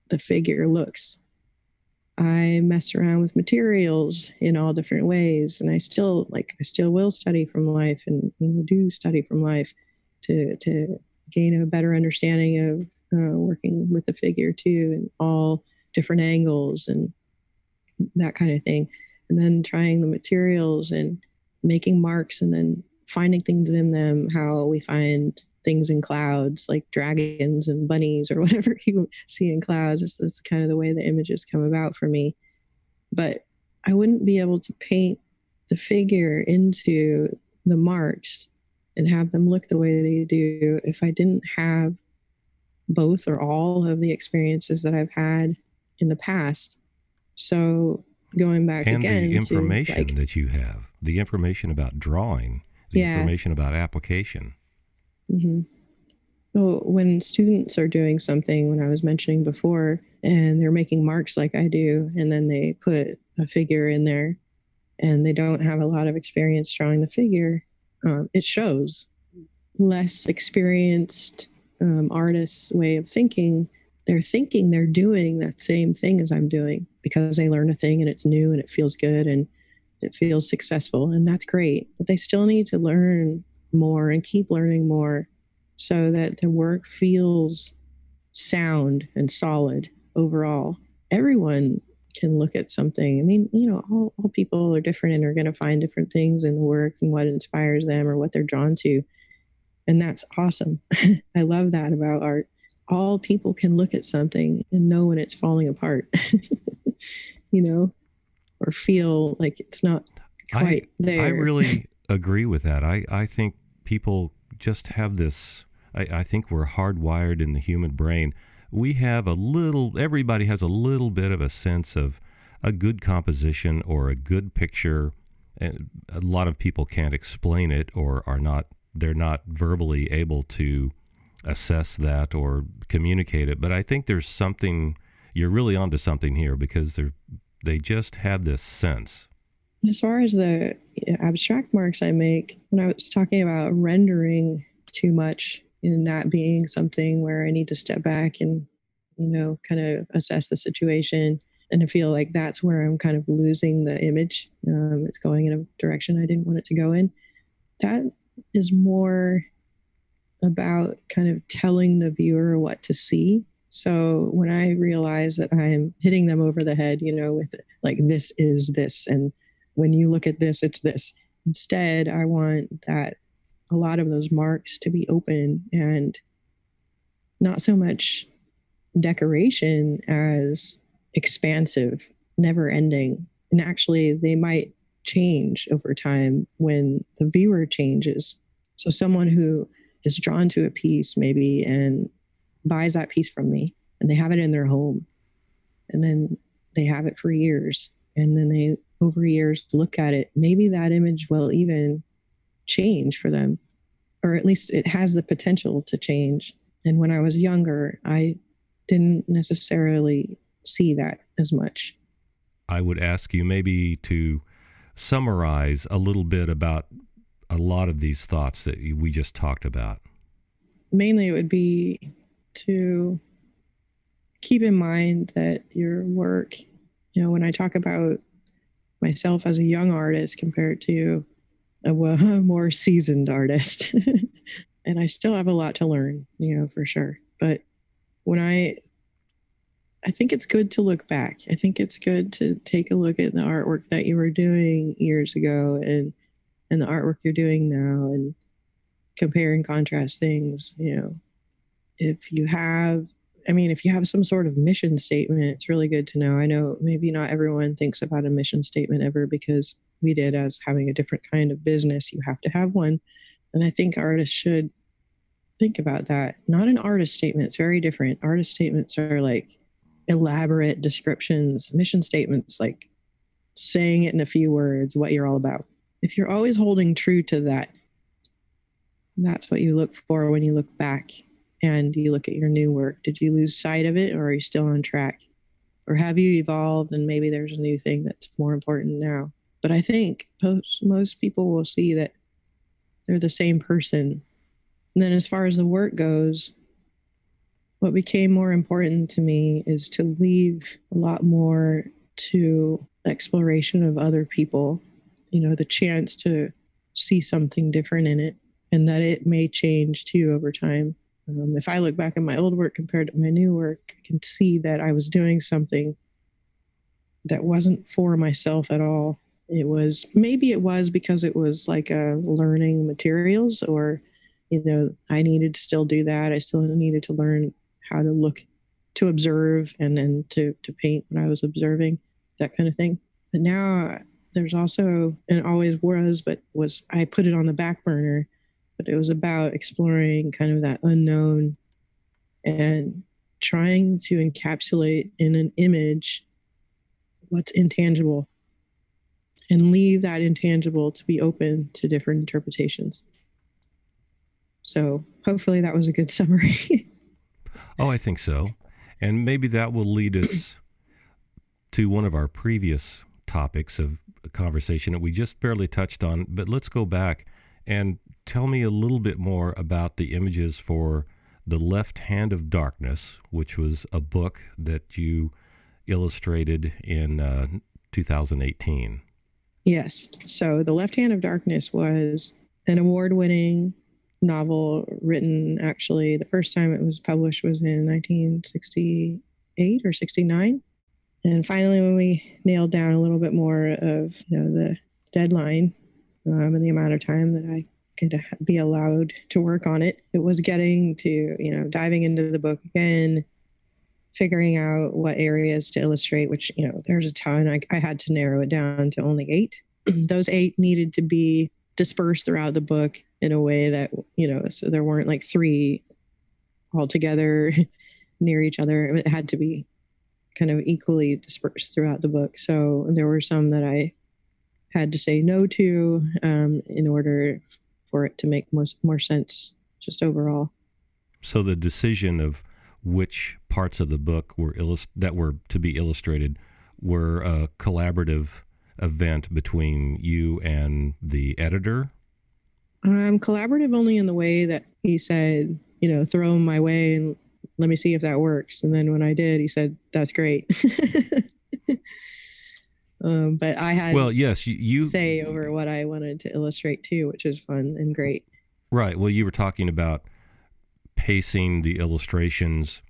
the figure looks I mess around with materials in all different ways, and I still like I still will study from life, and know, do study from life to to gain a better understanding of uh, working with the figure too, and all different angles and that kind of thing, and then trying the materials and making marks, and then finding things in them. How we find things in clouds like dragons and bunnies or whatever you see in clouds. It's, it's kind of the way the images come about for me. But I wouldn't be able to paint the figure into the marks and have them look the way they do if I didn't have both or all of the experiences that I've had in the past. So going back and again the information to, like, that you have, the information about drawing, the Yeah. information about application. Hmm So when students are doing something, when I was mentioning before, and they're making marks like I do, and then they put a figure in there, and they don't have a lot of experience drawing the figure, um, it shows. Less experienced um, artists' way of thinking, they're thinking they're doing that same thing as I'm doing because they learn a thing and it's new and it feels good and it feels successful, and that's great. But they still need to learn more and keep learning more so that the work feels sound and solid overall. Everyone can look at something. I mean, you know, all, all people are different and are going to find different things in the work and what inspires them or what they're drawn to. And that's awesome. I love that about art. All people can look at something and know when it's falling apart, you know, or feel like it's not quite there. I really agree with that. I, I think people just have this. I, I think we're hardwired in the human brain. We have a little, everybody has a little bit of a sense of a good composition or a good picture. And a lot of people can't explain it or are not, they're not verbally able to assess that or communicate it. But I think there's something, you're really onto something here because they're, they just have this sense. As far as the abstract marks I make, when I was talking about rendering too much and that being something where I need to step back and, you know, kind of assess the situation. And I feel like that's where I'm kind of losing the image. Um, it's going in a direction I didn't want it to go in. That is more about kind of telling the viewer what to see. So when I realize that I'm hitting them over the head, you know, with like, this is this, and when you look at this, it's this. Instead, I want that a lot of those marks to be open and not so much decoration as expansive, never ending. And actually, they might change over time when the viewer changes. So, someone who is drawn to a piece maybe and buys that piece from me and they have it in their home and then they have it for years and then they over years look at it maybe that image will even change for them or at least it has the potential to change. And when i was younger i didn't necessarily see that as much. I would ask you maybe to summarize a little bit about a lot of these thoughts that we just talked about. Mainly it would be to keep in mind that your work, you know, when I talk about myself as a young artist compared to a, more seasoned artist, and I still have a lot to learn, you know, for sure. But when I, I think it's good to look back. I think it's good to take a look at the artwork that you were doing years ago and and the artwork you're doing now and compare and contrast things, you know, if you have I mean, if you have some sort of mission statement, it's really good to know. I know maybe not everyone thinks about a mission statement ever because we did as having a different kind of business. You have to have one. And I think artists should think about that. Not an artist statement, it's very different. Artist statements are like elaborate descriptions, mission statements, like saying it in a few words, what you're all about. If you're always holding true to that, that's what you look for when you look back and you look at your new work did you lose sight of it or are you still on track? Or have you evolved and maybe there's a new thing that's more important now? But i think most, most people will see that they're the same person. And then as far as the work goes what became more important to me is to leave a lot more to exploration of other people you know the chance to see something different in it and that it may change too over time um, if I look back at my old work compared to my new work, I can see that I was doing something that wasn't for myself at all. It was maybe it was because it was like a learning materials, or you know, I needed to still do that. I still needed to learn how to look, to observe, and then to to paint when I was observing, that kind of thing. But now there's also, and always was, but was I put it on the back burner but it was about exploring kind of that unknown and trying to encapsulate in an image what's intangible and leave that intangible to be open to different interpretations. So, hopefully, that was a good summary. oh, I think so. And maybe that will lead us to one of our previous topics of conversation that we just barely touched on. But let's go back and tell me a little bit more about the images for The Left Hand of Darkness, which was a book that you illustrated in uh, 2018. Yes. So, The Left Hand of Darkness was an award winning novel written actually the first time it was published was in 1968 or 69 and finally when we nailed down a little bit more of you know the deadline um, and the amount of time that I could be allowed to work on it. It was getting to, you know, diving into the book again, figuring out what areas to illustrate, which, you know, there's a ton. I, I had to narrow it down to only eight. Those eight needed to be dispersed throughout the book in a way that, you know, so there weren't like three all together near each other. It had to be kind of equally dispersed throughout the book. So there were some that I had to say no to um, in order for it to make most more sense just overall. So the decision of which parts of the book were illust- that were to be illustrated were a collaborative event between you and the editor. Um, collaborative only in the way that he said, you know, throw them my way and let me see if that works. And then when I did, he said, "That's great." Um, but I had well, yes, you, you say over what I wanted to illustrate too, which is fun and great. Right. Well, you were talking about pacing the illustrations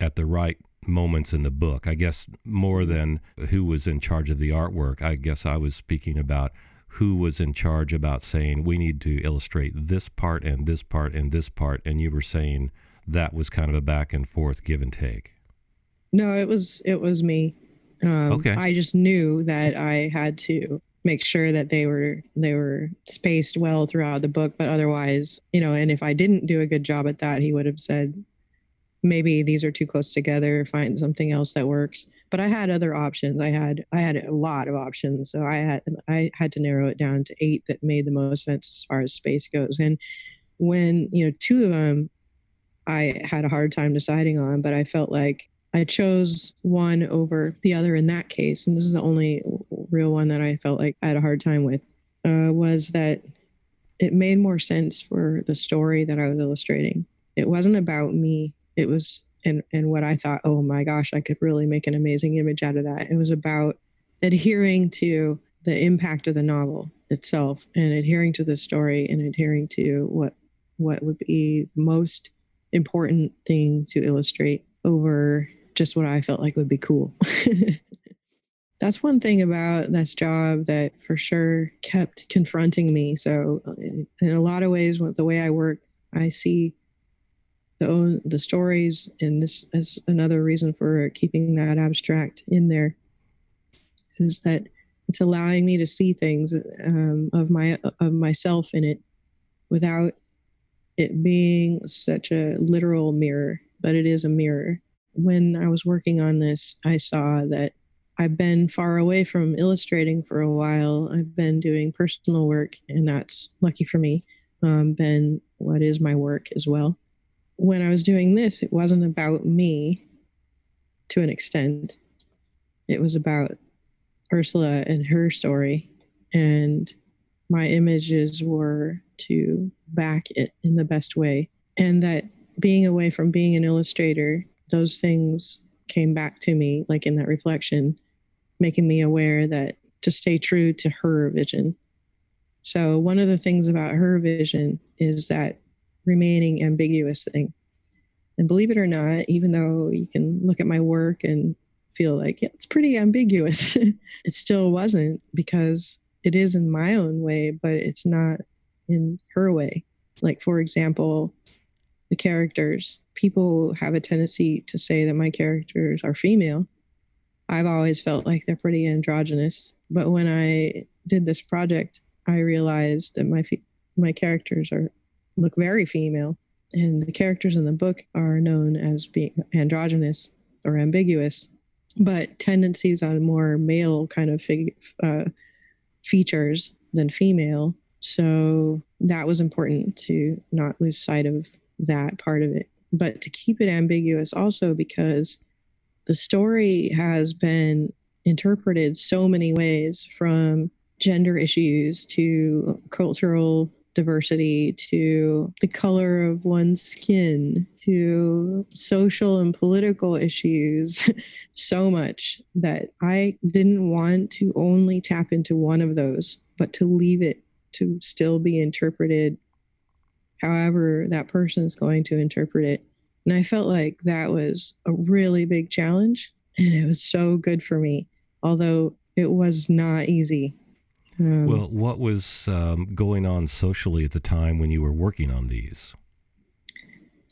at the right moments in the book. I guess more than who was in charge of the artwork, I guess I was speaking about who was in charge about saying we need to illustrate this part and this part and this part and you were saying that was kind of a back and forth give and take. No, it was it was me. Um, okay. I just knew that I had to make sure that they were they were spaced well throughout the book but otherwise you know and if i didn't do a good job at that he would have said maybe these are too close together find something else that works. But i had other options. I had i had a lot of options. So i had i had to narrow it down to eight that made the most sense as far as space goes. And when you know two of them i had a hard time deciding on but i felt like I chose one over the other in that case, and this is the only real one that I felt like I had a hard time with, uh, was that it made more sense for the story that I was illustrating. It wasn't about me. It was and and what I thought, oh my gosh, I could really make an amazing image out of that. It was about adhering to the impact of the novel itself and adhering to the story and adhering to what what would be most important thing to illustrate over just what I felt like would be cool. That's one thing about this job that for sure kept confronting me. So, in a lot of ways, the way I work, I see the the stories, and this is another reason for keeping that abstract in there. Is that it's allowing me to see things um, of my of myself in it without it being such a literal mirror, but it is a mirror when I was working on this, I saw that I've been far away from illustrating for a while. I've been doing personal work, and that's lucky for me, um, been what is my work as well. When I was doing this, it wasn't about me to an extent, it was about Ursula and her story. And my images were to back it in the best way. And that being away from being an illustrator those things came back to me, like in that reflection, making me aware that to stay true to her vision. So, one of the things about her vision is that remaining ambiguous thing. And believe it or not, even though you can look at my work and feel like yeah, it's pretty ambiguous, it still wasn't because it is in my own way, but it's not in her way. Like, for example, the characters. People have a tendency to say that my characters are female. I've always felt like they're pretty androgynous, but when I did this project, I realized that my my characters are look very female, and the characters in the book are known as being androgynous or ambiguous, but tendencies on more male kind of fig, uh, features than female. So that was important to not lose sight of that part of it, but to keep it ambiguous also because the story has been interpreted so many ways from gender issues to cultural diversity to the color of one's skin to social and political issues so much that I didn't want to only tap into one of those, but to leave it to still be interpreted however that person is going to interpret it. And I felt like that was a really big challenge. And it was so good for me, although it was not easy. Um, well, what was um, going on socially at the time when you were working on these?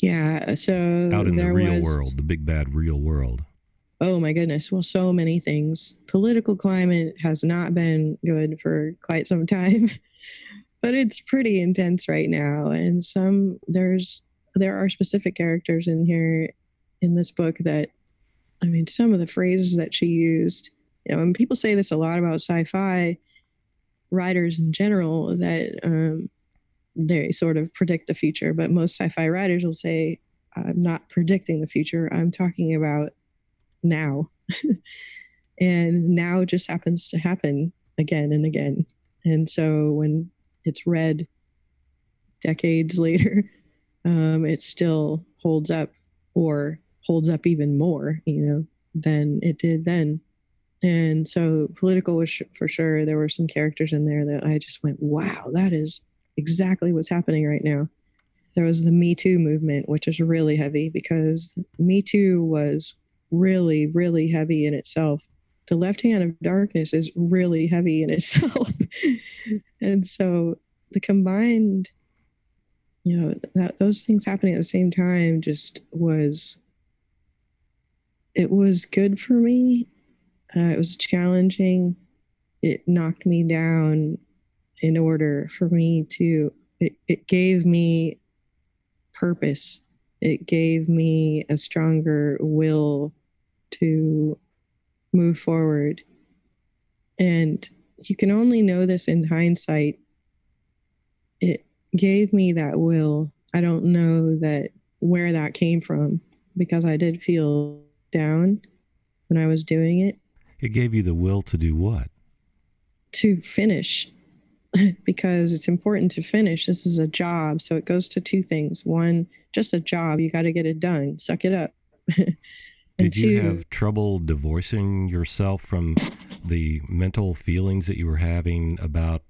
Yeah, so out in the real was, world, the big bad real world. Oh my goodness. Well, so many things. Political climate has not been good for quite some time but it's pretty intense right now. And some there's there are specific characters in here in this book that i mean some of the phrases that she used you know and people say this a lot about sci-fi writers in general that um, they sort of predict the future but most sci-fi writers will say i'm not predicting the future. I'm talking about now. And now just happens to happen again and again. And so when it's read decades later, um, it still holds up or holds up even more, you know, than it did then. And so political was sh- for sure. There were some characters in there that I just went, wow, that is exactly what's happening right now. there was the Me Too movement, which is really heavy because Me Too was really, really heavy in itself. The left hand of darkness is really heavy in itself. and so the combined, you know, that those things happening at the same time just was it was good for me. Uh, it was challenging. It knocked me down in order for me to it, it gave me purpose. It gave me a stronger will to move forward. And you can only know this in hindsight. It gave me that will. I don't know that where that came from because I did feel down when I was doing it. It gave you the will to do what? To finish because it's important to finish. This is a job. So it goes to two things. One, just a job. You got to get it done. Suck it up. Did you have trouble divorcing yourself from the mental feelings that you were having about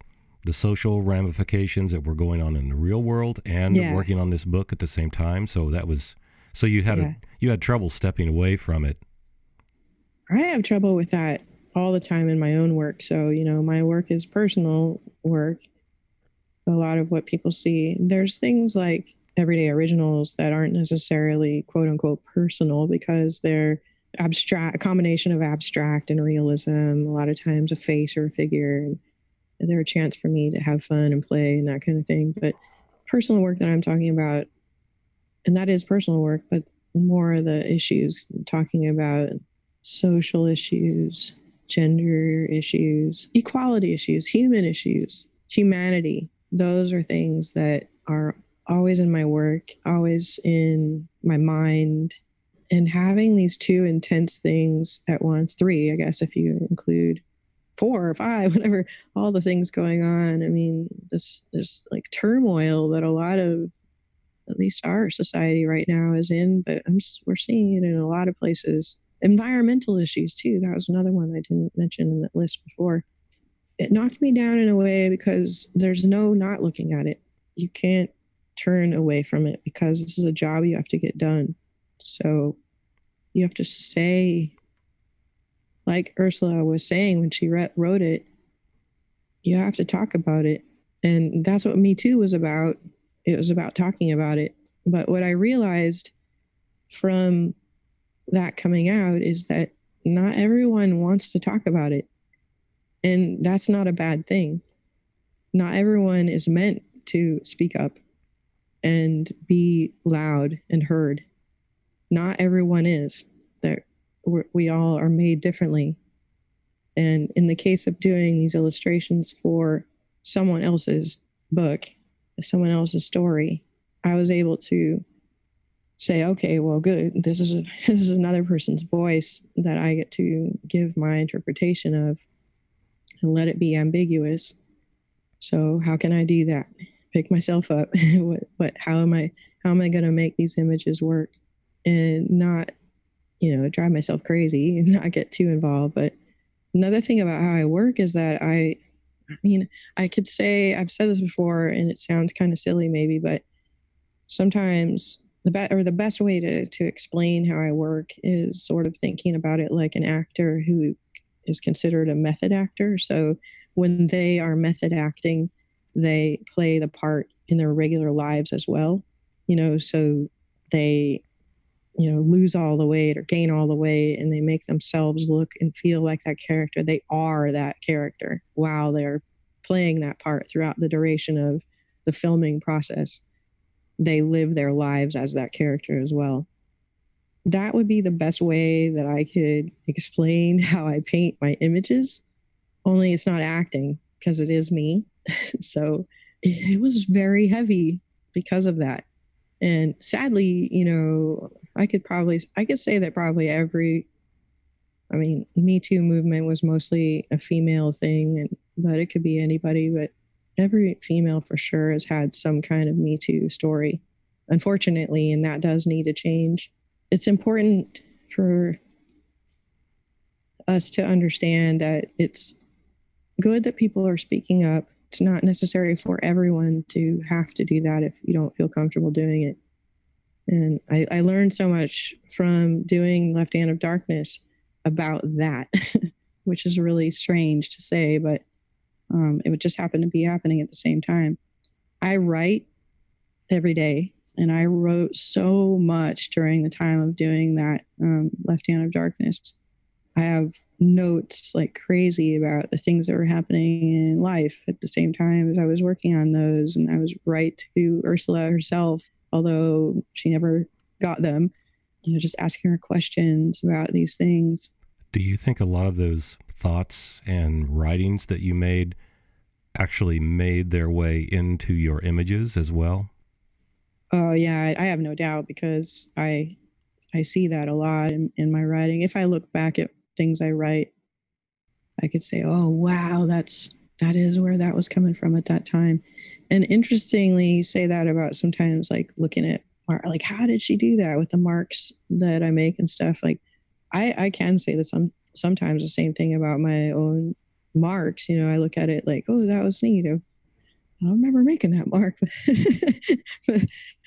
the social ramifications that were going on in the real world and yeah. working on this book at the same time? So that was so you had yeah. a, you had trouble stepping away from it. I have trouble with that all the time in my own work. So, you know, my work is personal work. A lot of what people see. There's things like everyday originals that aren't necessarily quote unquote personal because they're abstract, a combination of abstract and realism, a lot of times a face or a figure. And they're a chance for me to have fun and play and that kind of thing. But personal work that I'm talking about, and that is personal work, but more of the issues talking about social issues, gender issues, equality issues, human issues, humanity. Those are things that are always in my work, always in my mind. And having these two intense things at once, three, I guess, if you include four or five, whatever, all the things going on. I mean, this this like turmoil that a lot of at least our society right now is in, but I'm, we're seeing it in a lot of places environmental issues too. That was another one I didn't mention in that list before. It knocked me down in a way because there's no not looking at it. You can't turn away from it because this is a job you have to get done. So you have to say, like Ursula was saying when she re- wrote it, you have to talk about it. And that's what Me Too was about. It was about talking about it. But what I realized from that coming out is that not everyone wants to talk about it. And that's not a bad thing. Not everyone is meant to speak up and be loud and heard. Not everyone is. That we all are made differently. And in the case of doing these illustrations for someone else's book, someone else's story, I was able to say, okay, well, good. This is a, this is another person's voice that I get to give my interpretation of, and let it be ambiguous. So how can I do that? Pick myself up. what, what? How am I? How am I going to make these images work, and not, you know, drive myself crazy and not get too involved? But another thing about how I work is that I, I mean, I could say I've said this before, and it sounds kind of silly, maybe, but sometimes the best or the best way to to explain how I work is sort of thinking about it like an actor who is considered a method actor. So when they are method acting, they play the part in their regular lives as well. You know, so they you know lose all the weight or gain all the weight and they make themselves look and feel like that character they are that character while they're playing that part throughout the duration of the filming process they live their lives as that character as well. That would be the best way that I could explain how I paint my images. Only it's not acting because it is me. so it, was very heavy because of that. And sadly, you know, I could probably I could say that probably every I mean, Me Too movement was mostly a female thing and but it could be anybody, but every female for sure has had some kind of Me Too story, unfortunately, and that does need to change. It's important for us to understand that it's good that people are speaking up it's not necessary for everyone to have to do that if you don't feel comfortable doing it. And I, I learned so much from doing Left Hand of Darkness about that, which is really strange to say, but um, it would just happen to be happening at the same time. I write every day, and I wrote so much during the time of doing that um, Left Hand of Darkness. I have notes like crazy about the things that were happening in life at the same time as I was working on those. And I was right to Ursula herself, although she never got them, you know, just asking her questions about these things. Do you think a lot of those thoughts and writings that you made actually made their way into your images as well? Oh yeah, I have no doubt because I I see that a lot in, in my writing. If I look back at things I write, I could say, "Oh wow, that's that is where that was coming from at that time." And interestingly, you say that about sometimes like looking at like how did she do that with the marks that I make and stuff. Like I I can say that some sometimes the same thing about my own marks. You know, I look at it like, "Oh, that was neat." Oh, I don't remember making that mark, but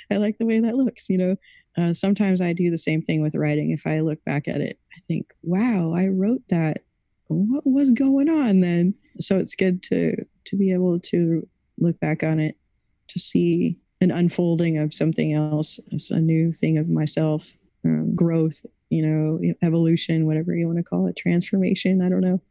I like the way that looks. You know, uh, sometimes I do the same thing with writing. If I look back at it, I think, wow, I wrote that. What was going on then? So it's good to to be able to look back on it to see an unfolding of something else, a new thing of myself, um, growth, you know, evolution, whatever you want to call it, transformation. I don't know.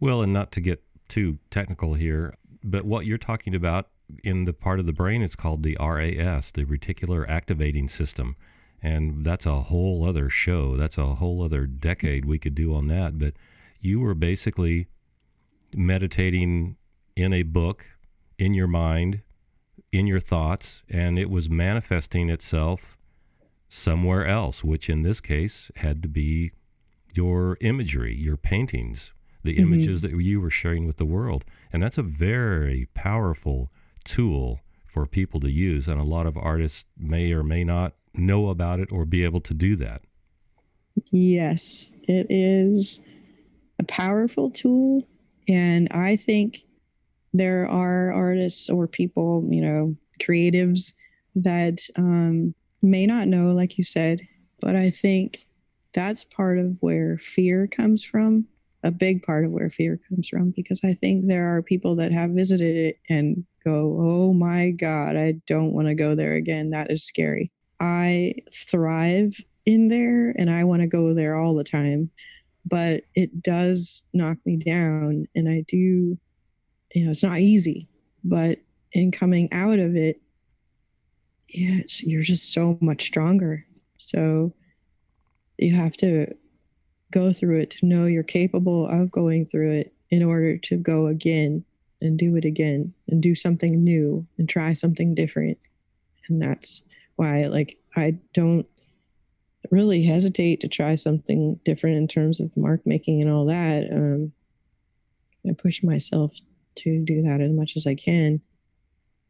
Well, and not to get too technical here, but what you're talking about in the part of the brain it's called the RAS, the reticular activating system. And that's a whole other show. That's a whole other decade we could do on that. But you were basically meditating in a book, in your mind, in your thoughts, and it was manifesting itself somewhere else, which in this case had to be your imagery, your paintings, the mm-hmm. images that you were sharing with the world. And that's a very powerful tool for people to use. And a lot of artists may or may not know about it or be able to do that. Yes, it is a powerful tool. And I think there are artists or people, you know, creatives that um, may not know, like you said, but I think that's part of where fear comes from a big part of where fear comes from because I think there are people that have visited it and go, oh my God, I don't want to go there again. That is scary. I thrive in there and I want to go there all the time, but it does knock me down. And I do, you know, it's not easy, but in coming out of it, yeah, you're just so much stronger. So you have to go through it to know you're capable of going through it in order to go again and do it again and do something new and try something different. And that's why like i don't really hesitate to try something different in terms of mark making and all that. Um, i push myself to do that as much as i can.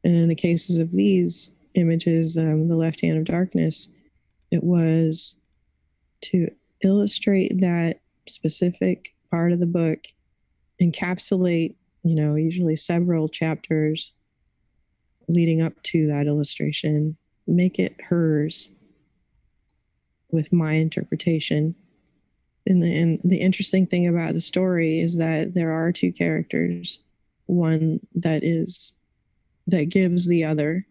And in the cases of these images um, the left hand of darkness it was to illustrate that specific part of the book, encapsulate, you know, usually several chapters leading up to that illustration, make it hers with my interpretation. And the, and the interesting thing about the story is that there are two characters one that is that gives the other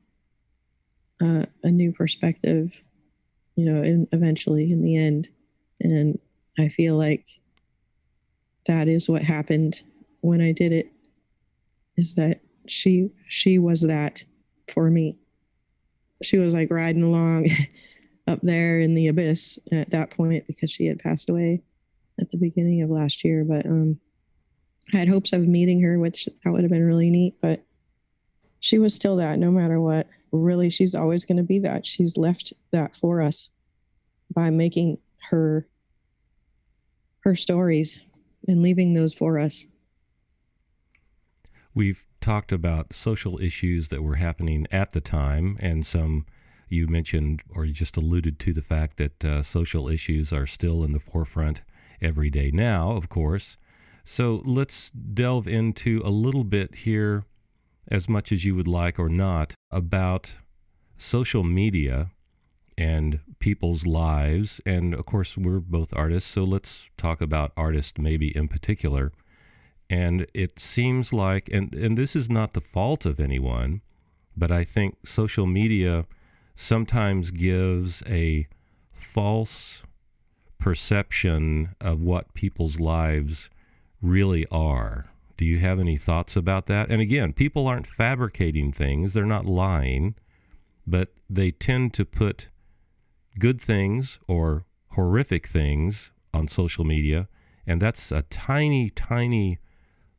uh, a new perspective you know and eventually in the end and I feel like that is what happened when I did it is that she she was that for me. She was like riding along up there in the abyss at that point because she had passed away at the beginning of last year. But um, I had hopes of meeting her, which that would have been really neat. But she was still that no matter what. Really, she's always going to be that. She's left that for us by making her her stories and leaving those for us. We've talked about social issues that were happening at the time, and some you mentioned or you just alluded to the fact that uh, social issues are still in the forefront every day now, of course. So let's delve into a little bit here as much as you would like or not about social media and people's lives. And of course, we're both artists, so let's talk about artists maybe in particular. And it seems like, and, and this is not the fault of anyone, but I think social media sometimes gives a false perception of what people's lives really are. Do you have any thoughts about that? And again, people aren't fabricating things, they're not lying, but they tend to put good things or horrific things on social media, and that's a tiny, tiny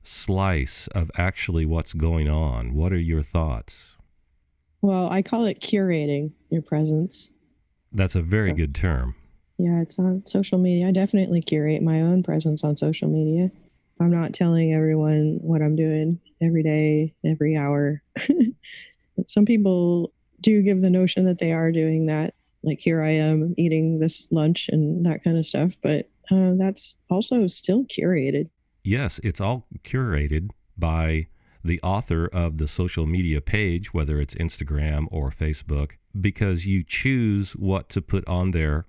slice of actually what's going on. What are your thoughts? Well, I call it curating your presence. That's a very so, good term. Yeah, it's on social media. I definitely curate my own presence on social media. I'm not telling everyone what I'm doing every day, every hour. Some people do give the notion that they are doing that. Like, here I am eating this lunch and that kind of stuff. But uh, that's also still curated. Yes, it's all curated by the author of the social media page, whether it's Instagram or Facebook, because you choose what to put on there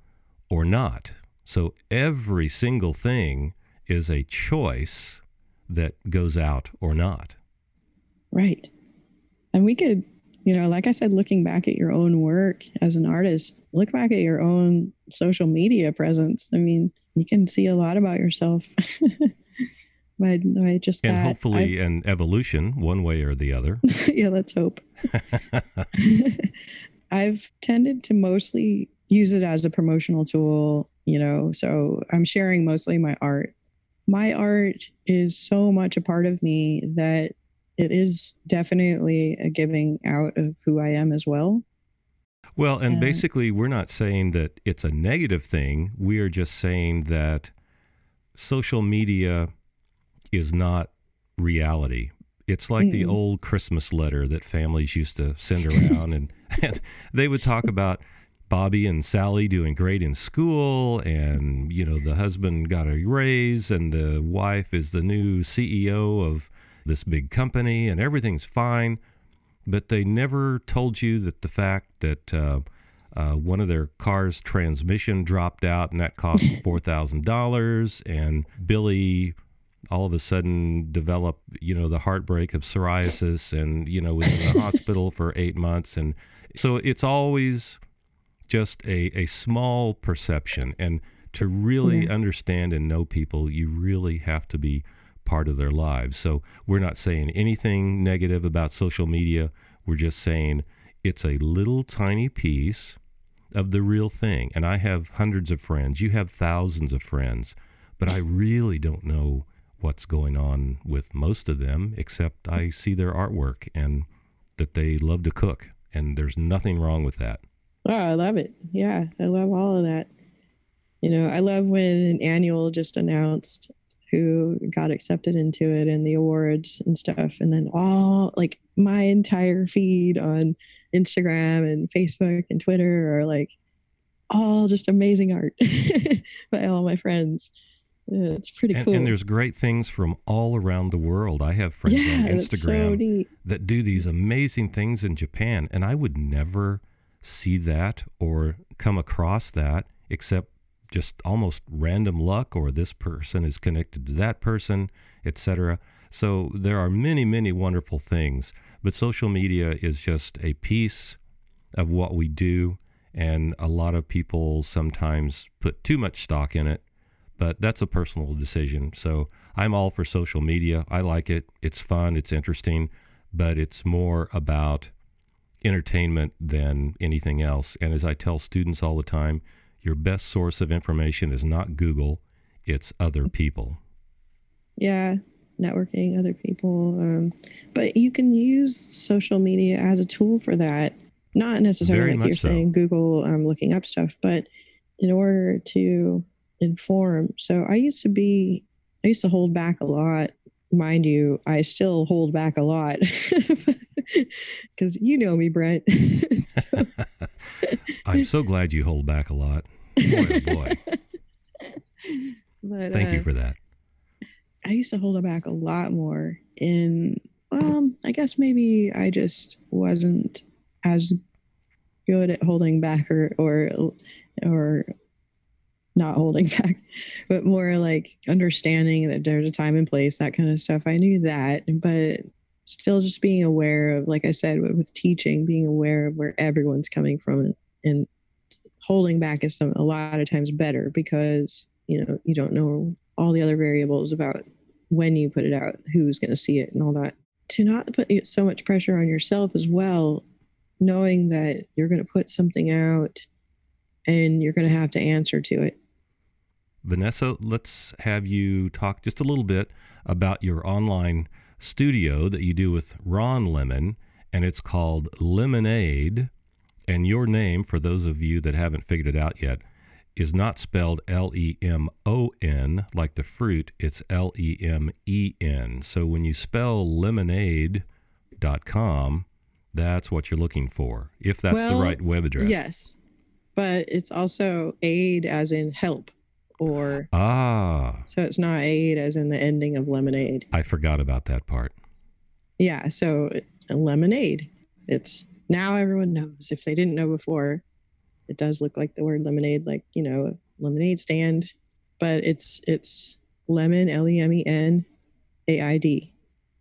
or not. So every single thing is a choice that goes out or not. Right. And we could, you know, like I said, looking back at your own work as an artist, look back at your own social media presence. I mean, you can see a lot about yourself. by, by just and that. hopefully I've, an evolution one way or the other. yeah, let's hope. I've tended to mostly use it as a promotional tool, you know, so I'm sharing mostly my art. My art is so much a part of me that it is definitely a giving out of who I am as well. Well, and, and basically, we're not saying that it's a negative thing. We are just saying that social media is not reality. It's like mm the old Christmas letter that families used to send around, and, and they would talk about Bobby and Sally doing great in school, and you know the husband got a raise, and the wife is the new CEO of this big company, and everything's fine. But they never told you that the fact that uh, uh, one of their car's transmission dropped out, and that cost four thousand dollars, and Billy all of a sudden develop, you know, the heartbreak of psoriasis and, you know, was in the hospital for eight months. And so it's always just a, a small perception. And to really understand and know people, you really have to be part of their lives. So we're not saying anything negative about social media. We're just saying it's a little tiny piece of the real thing. And I have hundreds of friends. You have thousands of friends. But I really don't know what's going on with most of them, except I see their artwork and that they love to cook. And there's nothing wrong with that. Oh, I love it. Yeah, I love all of that. You know, I love when an annual just announced who got accepted into it and the awards and stuff. And then all like my entire feed on Instagram and Facebook and Twitter are like all just amazing art by all my friends. Yeah, it's pretty and, cool. And there's great things from all around the world. I have friends yeah, on Instagram so that do these amazing things in Japan, and I would never see that or come across that except just almost random luck or this person is connected to that person, etc. So there are many, many wonderful things, but social media is just a piece of what we do, and a lot of people sometimes put too much stock in it but that's a personal decision. So I'm all for social media. I like it. It's fun. It's interesting, but it's more about entertainment than anything else. And as I tell students all the time, your best source of information is not Google, it's other people. Yeah, networking, other people. Um, but you can use social media as a tool for that. Not necessarily Very like you're so. saying Google um, looking up stuff, but in order to inform. So I used to be, I used to hold back a lot. Mind you, I still hold back a lot because you know me, Brent. so. I'm so glad you hold back a lot. Boy, oh boy. But, Thank uh, you for that. I used to hold it back a lot more. And um, I guess maybe I just wasn't as good at holding back or or or not holding back, but more like understanding that there's a time and place, that kind of stuff. I knew that, but still just being aware of, like I said, with teaching, being aware of where everyone's coming from and holding back is some, a lot of times better because, you know, you don't know all the other variables about when you put it out, who's going to see it and all that. To not put so much pressure on yourself as well, knowing that you're going to put something out and you're going to have to answer to it Vanessa, let's have you talk just a little bit about your online studio that you do with Ron Lemen, and it's called Lemenaid. And your name, for those of you that haven't figured it out yet, is not spelled L E M O N like the fruit, it's L E M E N. So when you spell Lemenaid.com, that's what you're looking for, if that's well, the right web address. Yes. But it's also aid as in help or ah so it's not aid as in the ending of lemonade i forgot about that part yeah so Lemenaid it's now everyone knows if they didn't know before it does look like the word lemonade like you know a lemonade stand but it's it's Lemen l-e-m-e-n a-i-d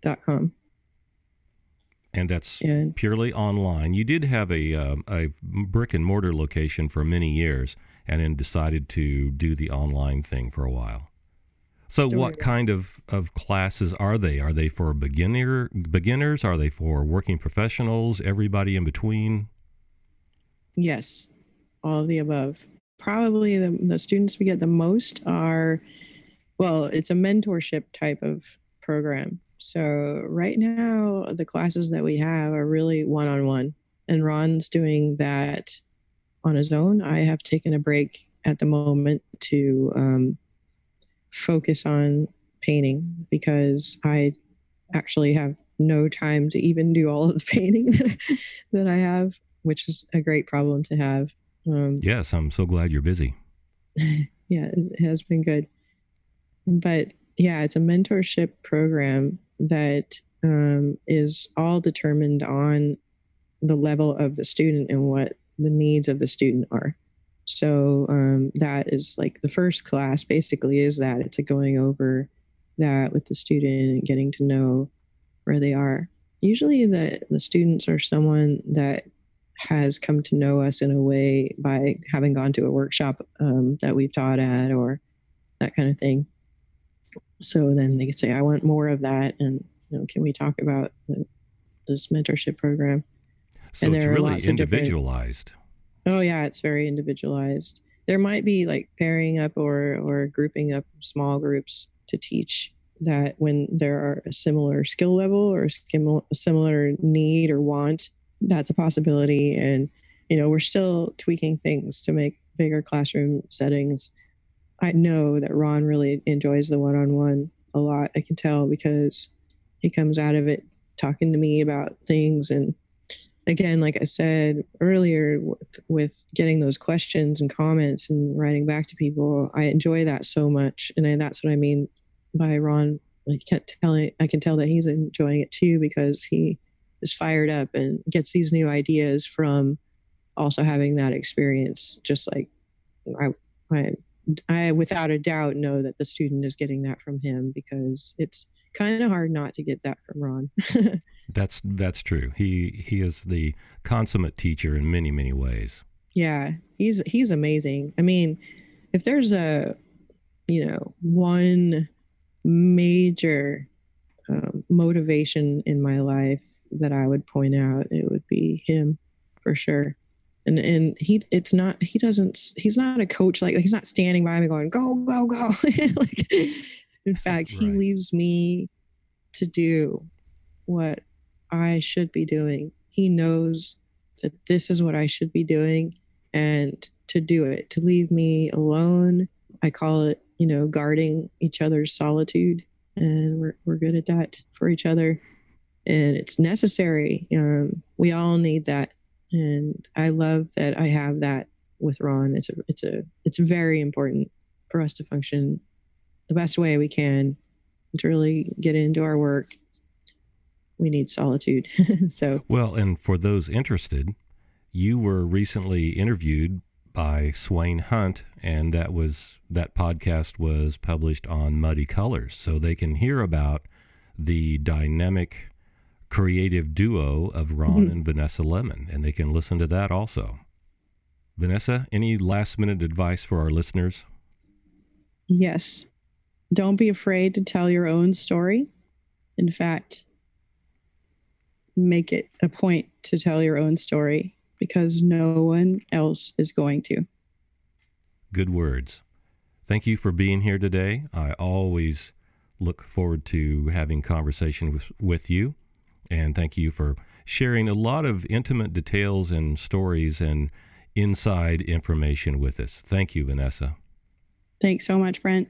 dot com and that's and, purely online. You did have a uh, a brick and mortar location for many years, and then decided to do the online thing for a while. So, what kind of, of classes are they? Are they for beginner beginners? Are they for working professionals? Everybody in between? Yes, all of the above. Probably the, the students we get the most are, well, it's a mentorship type of program. So, right now, the classes that we have are really one on one. And Ron's doing that on his own. I have taken a break at the moment to um, focus on painting because I actually have no time to even do all of the painting that I, have, which is a great problem to have. Um, yes, I'm so glad you're busy. yeah, it has been good. But yeah, it's a mentorship program that um, is all determined on the level of the student and what the needs of the student are. So um, that is like the first class basically is that it's a going over that with the student and getting to know where they are. Usually the, the students are someone that has come to know us in a way by having gone to a workshop um, that we've taught at or that kind of thing. So then they say, I want more of that. And you know, can we talk about this mentorship program? So and it's really individualized. Oh yeah, it's very individualized. There might be like pairing up or or grouping up small groups to teach that when there are a similar skill level or a similar need or want, that's a possibility. And you know, we're still tweaking things to make bigger classroom settings. I know that Ron really enjoys the one-on-one a lot. I can tell because he comes out of it talking to me about things and again, like I said earlier, with, with, getting those questions and comments and writing back to people, I enjoy that so much, and I, that's what I mean by Ron. I can't tell I can tell that he's enjoying it too because he is fired up and gets these new ideas from also having that experience. Just like I, I, I without a doubt know that the student is getting that from him because it's kind of hard not to get that from Ron. That's that's true. He he is the consummate teacher in many many ways. Yeah, he's he's amazing. I mean, if there's a you know one major um, motivation in my life that I would point out, it would be him for sure. And and he it's not he doesn't he's not a coach like he's not standing by me going go go go like in fact right. he leaves me to do what I should be doing. He knows that this is what I should be doing and to do it, to leave me alone. I call it, you know, guarding each other's solitude. And we're, we're good at that for each other. And it's necessary. Um, we all need that. And I love that I have that with Ron. It's a, it's a, it's very important for us to function the best way we can to really get into our work we need solitude. so, well, and for those interested, you were recently interviewed by Swain Hunt, and that was that podcast was published on Muddy Colors, so they can hear about the dynamic, creative duo of Ron mm-hmm. and Vanessa Lemen, and they can listen to that also. Vanessa, any last minute advice for our listeners? Yes. Don't be afraid to tell your own story. In fact, make it a point to tell your own story because no one else is going to. Good words. Thank you for being here today. I always look forward to having conversation with, with you. And thank you for sharing a lot of intimate details and stories and inside information with us. Thank you, Vanessa. Thanks so much, Brent.